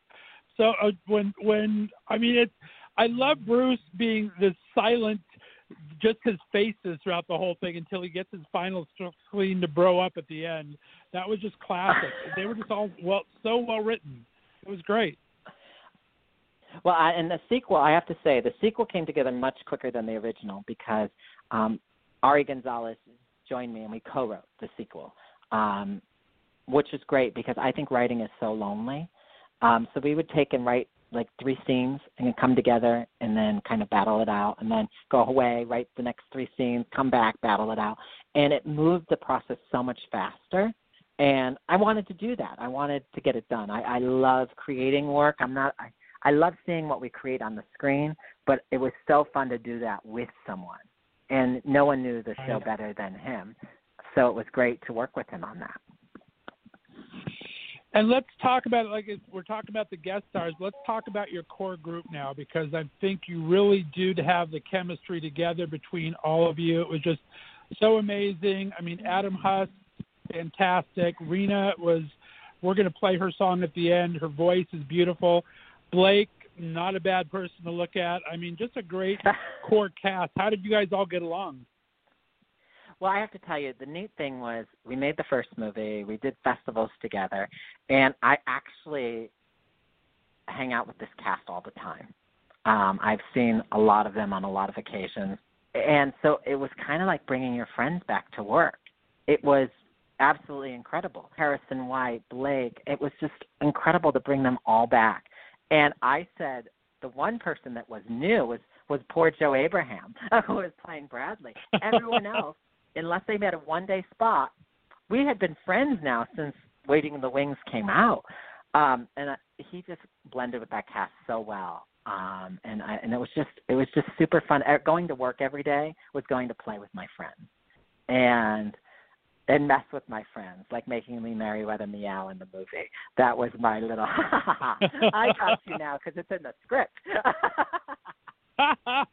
So uh, when when I mean it, I love Bruce being the silent, just his faces throughout the whole thing until he gets his final screen to bro up at the end. That was just classic. they were just all well so well written. It was great. Well, I, and the sequel, I have to say, the sequel came together much quicker than the original because um, Ari Gonzalez joined me and we co-wrote the sequel, um, which was great because I think writing is so lonely. Um, so we would take and write like three scenes and come together and then kind of battle it out and then go away, write the next three scenes, come back, battle it out. And it moved the process so much faster. And I wanted to do that. I wanted to get it done. I, I love creating work. I'm not I I love seeing what we create on the screen, but it was so fun to do that with someone. And no one knew the show better than him. So it was great to work with him on that. And let's talk about like we're talking about the guest stars. Let's talk about your core group now because I think you really do have the chemistry together between all of you. It was just so amazing. I mean, Adam Huss, fantastic. Rena was. We're going to play her song at the end. Her voice is beautiful. Blake, not a bad person to look at. I mean, just a great core cast. How did you guys all get along? Well, I have to tell you, the neat thing was we made the first movie, we did festivals together, and I actually hang out with this cast all the time. Um, I've seen a lot of them on a lot of occasions, and so it was kind of like bringing your friends back to work. It was absolutely incredible. Harrison White, Blake, it was just incredible to bring them all back. And I said the one person that was new was was poor Joe Abraham, who was playing Bradley. Everyone else, unless they met a one day spot, we had been friends now since Waiting in the Wings came out. Um, and I, he just blended with that cast so well. Um, and I, and it was just it was just super fun. Going to work every day was going to play with my friends, and and mess with my friends, like making me Meriwether Meow in the movie. That was my little. I got you now because it's in the script.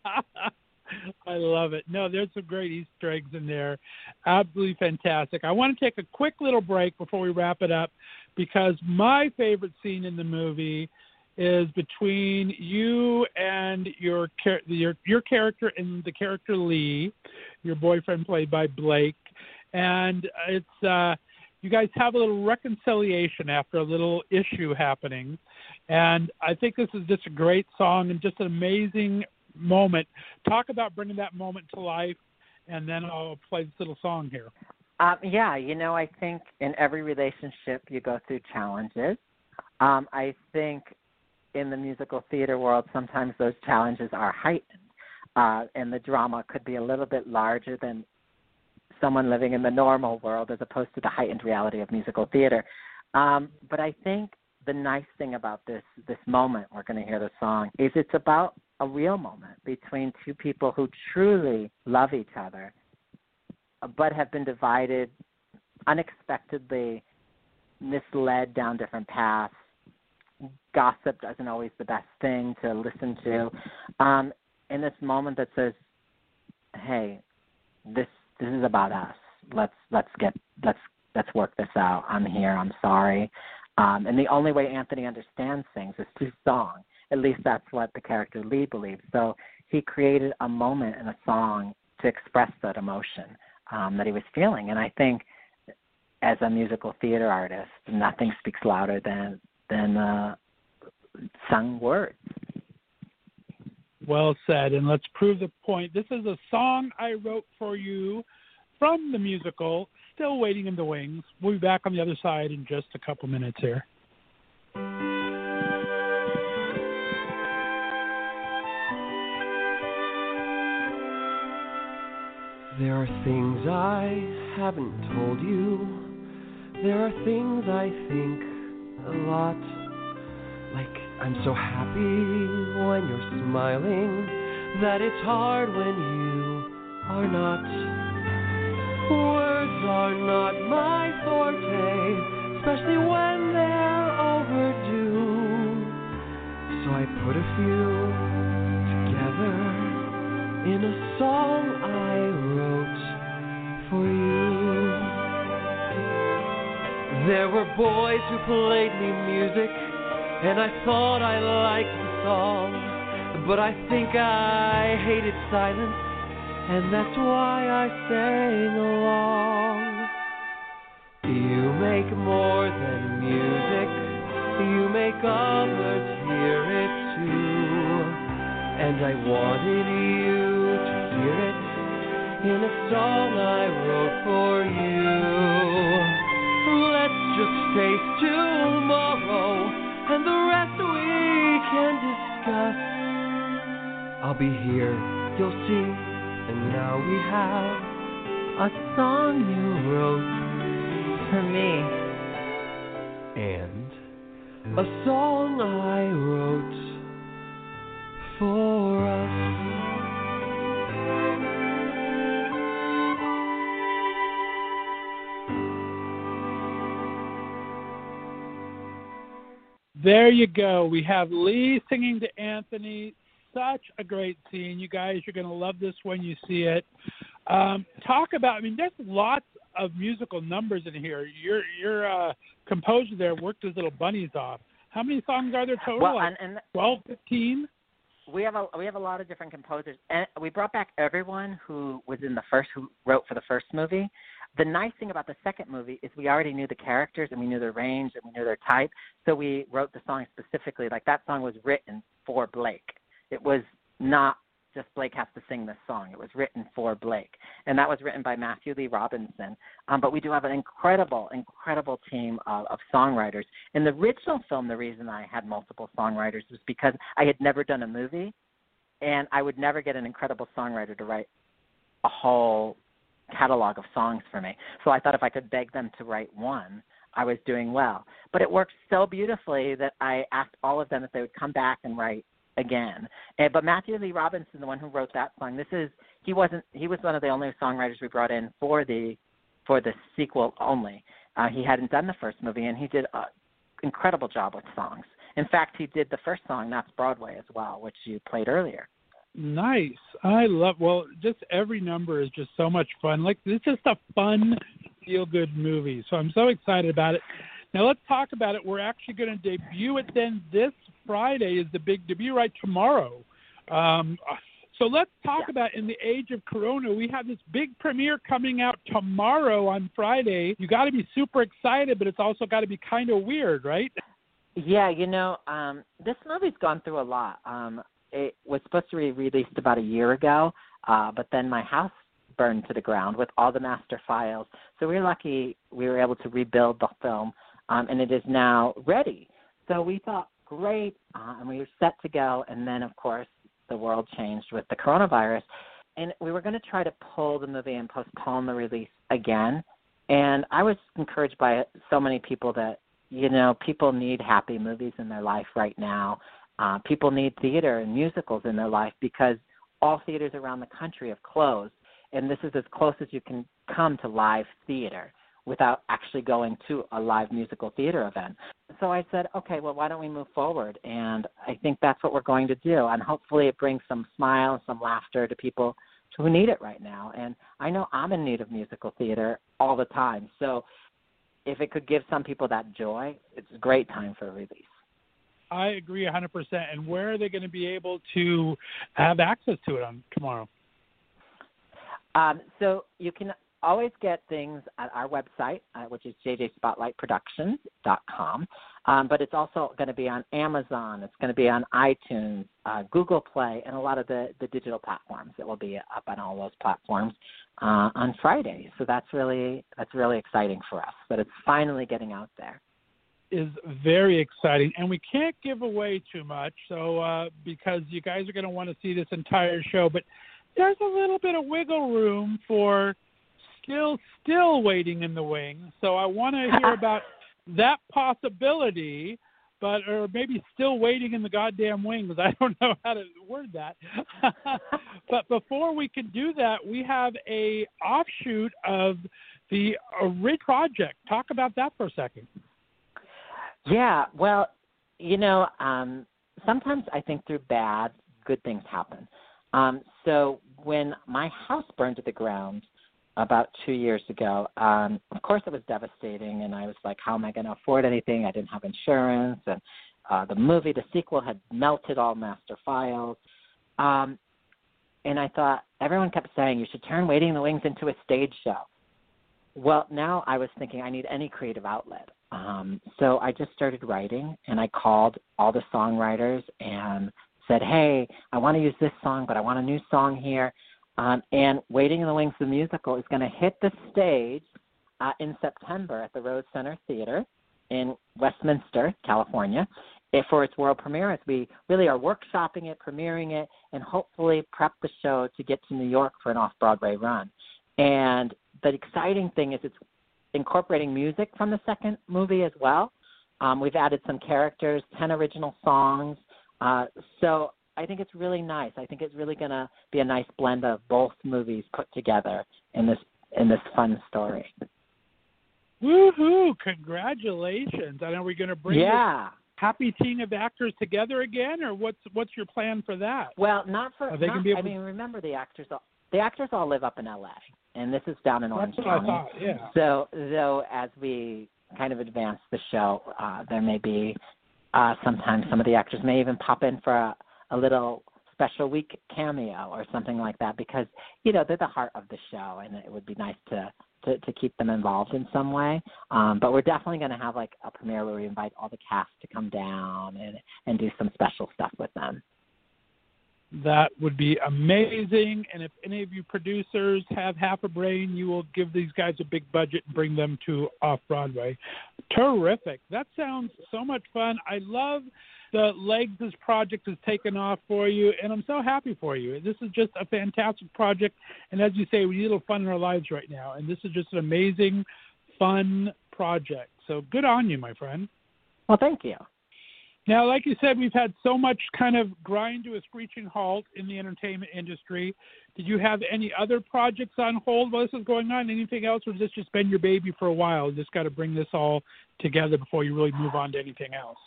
I love it. No, there's some great Easter eggs in there. Absolutely fantastic. I want to take a quick little break before we wrap it up because my favorite scene in the movie is between you and your your your character and the character Lee, your boyfriend played by Blake, and it's uh, you guys have a little reconciliation after a little issue happening, and I think this is just a great song and just an amazing moment. Talk about bringing that moment to life, and then I'll play this little song here. Um, yeah, you know, I think in every relationship you go through challenges. Um, I think in the musical theater world, sometimes those challenges are heightened, uh, and the drama could be a little bit larger than someone living in the normal world, as opposed to the heightened reality of musical theater. Um, but I think the nice thing about this this moment we're going to hear the song is it's about a real moment between two people who truly love each other, but have been divided, unexpectedly misled down different paths gossip isn't always the best thing to listen to. Um, in this moment that says, "Hey, this this is about us. Let's let's get let's let's work this out. I'm here. I'm sorry." Um, and the only way Anthony understands things is through song. At least that's what the character Lee believes. So he created a moment in a song to express that emotion um, that he was feeling. And I think as a musical theater artist, nothing speaks louder than than uh, sung words. Well said. And let's prove the point. This is a song I wrote for you from the musical, Still Waiting in the Wings. We'll be back on the other side in just a couple minutes here. There are things I haven't told you. There are things I think a lot. Like I'm so happy when you're smiling that it's hard when you are not. Words are not my forte, especially when they're overdue. So I put a few together in a song I wrote for you. There were boys who played me music and I thought I liked the song, but I think I hated silence, and that's why I sang along. You make more than music, you make others hear it too, and I wanted you to hear it in a song I'll be here, you'll see, and now we have a song you wrote for me, and a song I wrote for us. There you go. We have Lee singing to Anthony. Such a great scene. You guys you're going to love this when you see it. Um, talk about. I mean, there's lots of musical numbers in here. Your your uh, composer there worked his little bunnies off. How many songs are there total? Well, and, and 12, 15? We have a we have a lot of different composers, and we brought back everyone who was in the first who wrote for the first movie the nice thing about the second movie is we already knew the characters and we knew their range and we knew their type. So we wrote the song specifically. Like that song was written for Blake. It was not just Blake has to sing this song. It was written for Blake, and that was written by Matthew Lee Robinson. Um, but we do have an incredible, incredible team of, of songwriters. In the original film, the reason I had multiple songwriters was because I had never done a movie, and I would never get an incredible songwriter to write a whole catalog of songs for me. So I thought if I could beg them to write one, I was doing well. But it worked so beautifully that I asked all of them if they would come back and write again. And, but Matthew Lee Robinson, the one who wrote that song, this is he wasn't he was one of the only songwriters we brought in for the for the sequel only. Uh, he hadn't done the first movie, and he did an incredible job with songs. In fact, he did the first song, That's Broadway, as well, which you played earlier. Nice. I love. Well, just every number is just so much fun. Like it's just a fun, feel good movie. So I'm so excited about it. Now let's talk about it. We're actually going to debut it then this Friday is the big debut right tomorrow. Um, so let's talk yeah. about in the age of Corona, we have this big premiere coming out tomorrow on Friday. You got to be super excited, but it's also got to be kind of weird, right? Yeah, you know, um, this movie's gone through a lot. Um, it was supposed to be released about a year ago, uh, but then my house burned to the ground with all the master files. So we are lucky we were able to rebuild the film, um, and it is now ready. So we thought, great, uh, and we were set to go. And then, of course, the world changed with the coronavirus, and we were going to try to pull the movie and postpone the release again. And I was encouraged by so many people that you know people need happy movies in their life right now. Uh, people need theater and musicals in their life because all theaters around the country have closed, and this is as close as you can come to live theater without actually going to a live musical theater event. So I said, okay, well, why don't we move forward? And I think that's what we're going to do. And hopefully it brings some smile, some laughter to people who need it right now. And I know I'm in need of musical theater all the time. So if it could give some people that joy, it's a great time for a release. I agree 100%. And where are they going to be able to have access to it on tomorrow? Um, so you can always get things at our website, uh, which is jjspotlightproductions.com. Um, but it's also going to be on Amazon. It's going to be on iTunes, uh, Google Play, and a lot of the, the digital platforms. It will be up on all those platforms uh, on Friday. So that's really that's really exciting for us. But it's finally getting out there. Is very exciting, and we can't give away too much. So uh, because you guys are going to want to see this entire show, but there's a little bit of wiggle room for still still waiting in the wings. So I want to hear about that possibility, but or maybe still waiting in the goddamn wings. I don't know how to word that. but before we can do that, we have a offshoot of the Ridge project. Talk about that for a second. Yeah, well, you know, um, sometimes I think through bad, good things happen. Um, so when my house burned to the ground, about two years ago. Um, of course, it was devastating, and I was like, "How am I going to afford anything?" I didn't have insurance, and uh, the movie, the sequel, had melted all master files. Um, and I thought everyone kept saying you should turn Waiting in the Wings into a stage show. Well, now I was thinking I need any creative outlet. Um, so I just started writing, and I called all the songwriters and said, "Hey, I want to use this song, but I want a new song here." Um, and Waiting in the Wings, the musical, is going to hit the stage uh, in September at the Rose Center Theater in Westminster, California, for its world premiere. As we really are workshopping it, premiering it, and hopefully prep the show to get to New York for an off-Broadway run. And the exciting thing is it's incorporating music from the second movie as well. Um, we've added some characters, ten original songs. Uh, so I think it's really nice. I think it's really going to be a nice blend of both movies put together in this in this fun story. Woohoo! Congratulations! And are we going to bring yeah. happy team of actors together again, or what's what's your plan for that? Well, not for. Are they not, be able I mean, remember the actors. All, the actors all live up in L.A. and this is down in Orange That's County. Thought, yeah. So, so as we kind of advance the show, uh, there may be uh, sometimes some of the actors may even pop in for a, a little special week cameo or something like that because you know they're the heart of the show and it would be nice to to, to keep them involved in some way. Um but we're definitely going to have like a premiere where we invite all the cast to come down and and do some special stuff with them. That would be amazing. And if any of you producers have half a brain you will give these guys a big budget and bring them to off broadway. Terrific. That sounds so much fun. I love the legs this project has taken off for you, and I'm so happy for you. This is just a fantastic project, and as you say, we need a little fun in our lives right now, and this is just an amazing, fun project. So good on you, my friend. Well, thank you. Now, like you said, we've had so much kind of grind to a screeching halt in the entertainment industry. Did you have any other projects on hold while this was going on? Anything else, or has this just been your baby for a while? You just got to bring this all together before you really move on to anything else.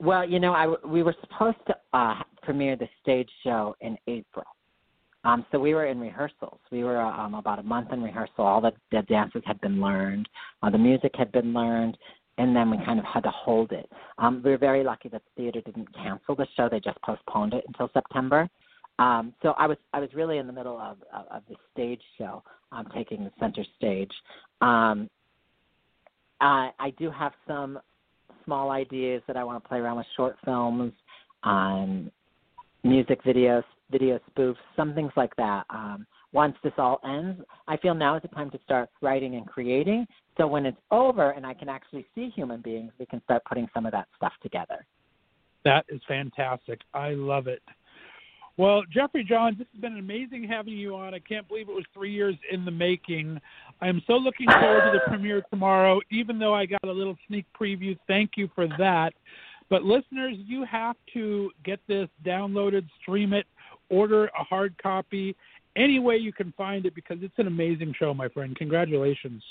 Well, you know, I we were supposed to uh, premiere the stage show in April. Um, so we were in rehearsals. We were um, about a month in rehearsal. All the, the dances had been learned, uh, the music had been learned, and then we kind of had to hold it. Um, we were very lucky that the theater didn't cancel the show; they just postponed it until September. Um, so I was I was really in the middle of of, of the stage show, um, taking the center stage. Um, I, I do have some small ideas that I want to play around with short films, um, music videos, video spoofs, some things like that. Um, once this all ends, I feel now is the time to start writing and creating. So when it's over and I can actually see human beings, we can start putting some of that stuff together. That is fantastic. I love it. Well, Jeffrey John, this has been amazing having you on. I can't believe it was three years in the making. I'm so looking forward to the premiere tomorrow, even though I got a little sneak preview. Thank you for that. But listeners, you have to get this downloaded, stream it, order a hard copy any way you can find it because it's an amazing show, my friend. Congratulations.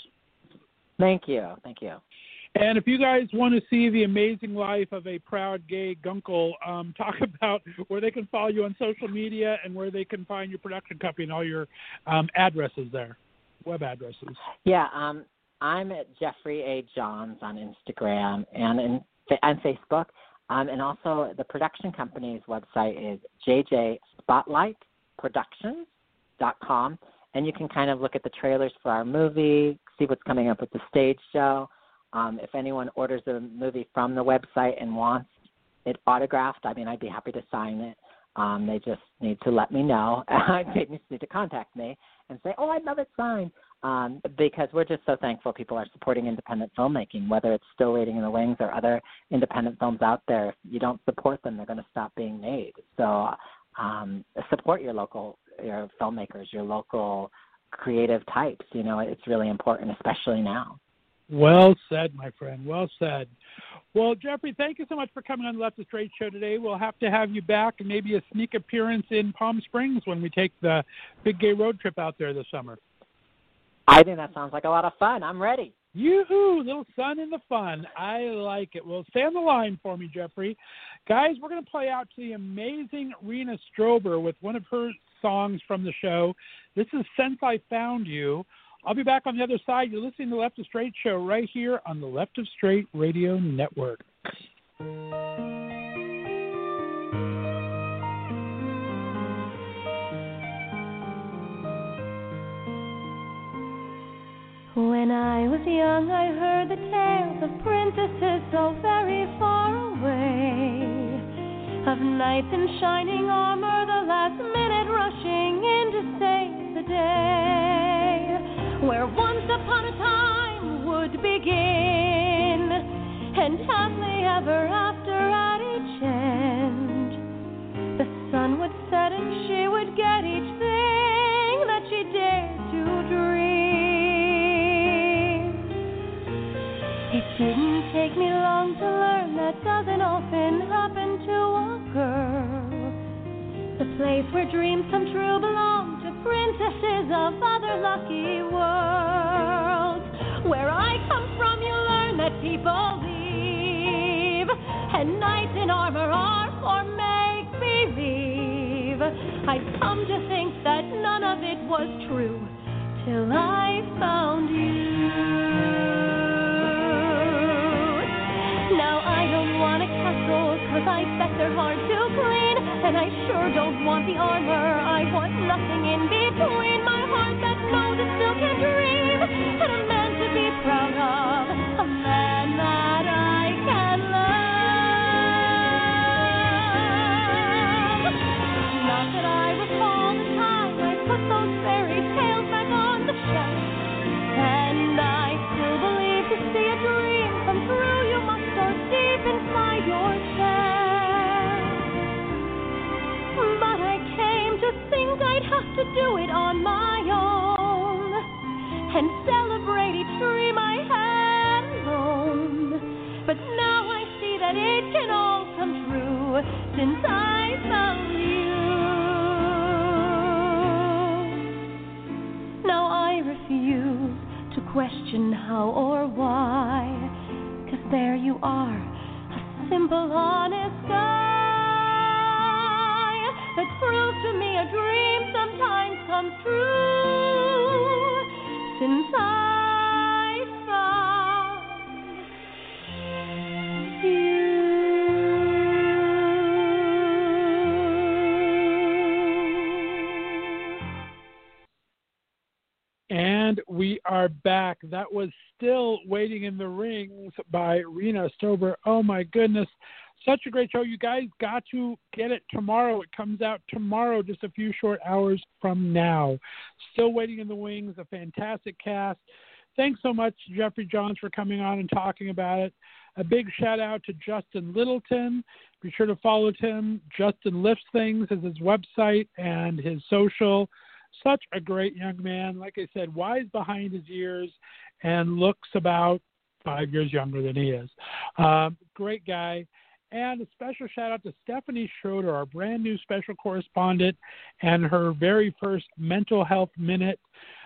Thank you. Thank you. And if you guys want to see the amazing life of a proud gay gunkle, um, talk about where they can follow you on social media and where they can find your production company and all your um, addresses there, web addresses. Yeah, um, I'm at Jeffrey A. Johns on Instagram and in, Facebook. Um, and also, the production company's website is jjspotlightproductions.com. And you can kind of look at the trailers for our movie, see what's coming up with the stage show. Um, if anyone orders a movie from the website and wants it autographed, I mean, I'd be happy to sign it. Um, they just need to let me know. they just need to contact me and say, "Oh, I'd love it signed," um, because we're just so thankful people are supporting independent filmmaking, whether it's Still Waiting in the Wings or other independent films out there. If you don't support them, they're going to stop being made. So um, support your local your filmmakers, your local creative types. You know, it's really important, especially now. Well said, my friend. Well said. Well, Jeffrey, thank you so much for coming on the Left of Straight show today. We'll have to have you back and maybe a sneak appearance in Palm Springs when we take the big gay road trip out there this summer. I think that sounds like a lot of fun. I'm ready. Yoo-hoo, little sun in the fun. I like it. Well, stay on the line for me, Jeffrey. Guys, we're going to play out to the amazing Rena Strober with one of her songs from the show. This is Since I Found You. I'll be back on the other side. You're listening to Left of Straight show right here on the Left of Straight Radio Network. When I was young, I heard the tales of princesses so very far away, of knights in shining armor, the last minute rushing in to save the day, where once upon a time would begin, and happily ever after at each end, the sun would set and she would get each thing that she dared to dream. It didn't take me long to learn that doesn't often happen to a girl. The place where dreams come true belong to princesses of other lucky worlds. Where I come from, you learn that people leave, and knights in armor are for make believe. I've come to think that none of it was true till I found you. Now I don't want a castle, cause I bet they're hard to clean. And I sure don't want the armor, I want nothing in between. Do it on my own and celebrate each dream I had alone. But now I see that it can all come true since I found you. Now I refuse to question how or why, cause there you are, a simple, honest guy to me a dream sometimes comes true since I found And we are back. That was Still Waiting in the Wings by Rena Strober. Oh my goodness. Such a great show. You guys got to get it tomorrow. It comes out tomorrow, just a few short hours from now. Still Waiting in the Wings, a fantastic cast. Thanks so much, Jeffrey Johns, for coming on and talking about it. A big shout out to Justin Littleton. Be sure to follow him. Justin Lifts Things is his website and his social. Such a great young man. Like I said, wise behind his ears and looks about five years younger than he is. Um, great guy. And a special shout out to Stephanie Schroeder, our brand new special correspondent, and her very first mental health minute.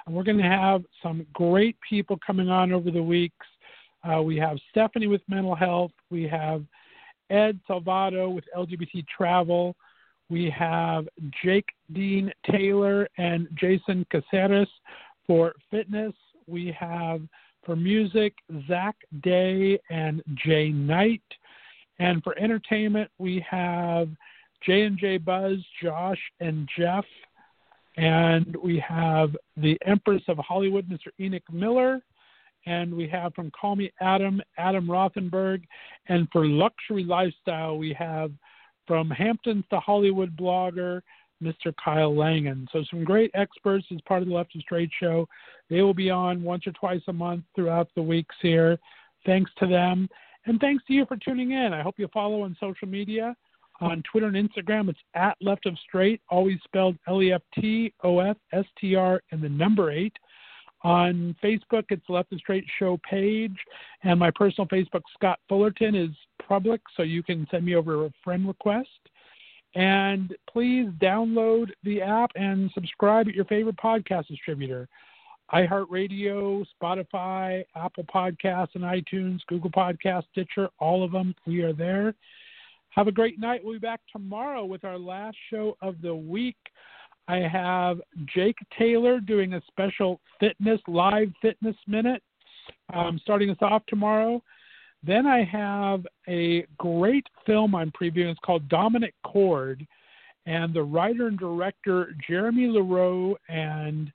And we're going to have some great people coming on over the weeks. Uh, we have Stephanie with mental health. We have Ed Salvato with LGBT travel. We have Jake Dean Taylor and Jason Caceres for fitness. We have for music Zach Day and Jay Knight. And for entertainment, we have J and J Buzz, Josh and Jeff. And we have the Empress of Hollywood, Mr. Enoch Miller. And we have from Call Me Adam, Adam Rothenberg. And for luxury lifestyle, we have from Hamptons to Hollywood blogger, Mr. Kyle Langen. So, some great experts as part of the Left Straight show. They will be on once or twice a month throughout the weeks here. Thanks to them. And thanks to you for tuning in. I hope you follow on social media. On Twitter and Instagram, it's at Left of Straight, always spelled L E F T O F S T R and the number eight. On Facebook, it's Left of Straight Show page. And my personal Facebook, Scott Fullerton, is public, so you can send me over a friend request. And please download the app and subscribe at your favorite podcast distributor iHeartRadio, Spotify, Apple Podcasts, and iTunes, Google Podcasts, Stitcher, all of them. We are there. Have a great night. We'll be back tomorrow with our last show of the week. I have Jake Taylor doing a special fitness, live fitness minute, um, starting us off tomorrow. Then I have a great film I'm previewing. It's called Dominant Chord. And the writer and director, Jeremy LaRoe and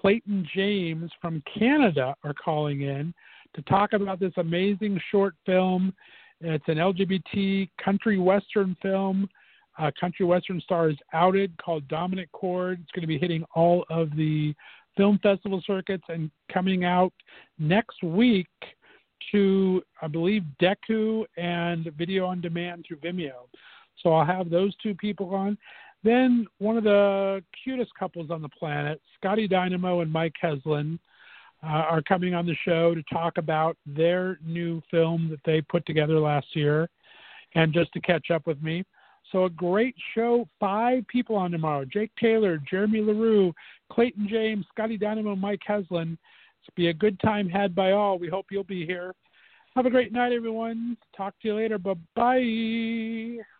Clayton James from Canada, are calling in to talk about this amazing short film. It's an LGBT country western film. Uh, country western stars outed called Dominant Chord. It's going to be hitting all of the film festival circuits and coming out next week to, I believe, Deku and video on demand through Vimeo. So I'll have those two people on. Then one of the cutest couples on the planet, Scotty Dynamo and Mike Heslin, uh, are coming on the show to talk about their new film that they put together last year and just to catch up with me. So a great show. Five people on tomorrow. Jake Taylor, Jeremy LaRue, Clayton James, Scotty Dynamo, Mike Heslin. It's be a good time had by all. We hope you'll be here. Have a great night, everyone. Talk to you later. Bye bye.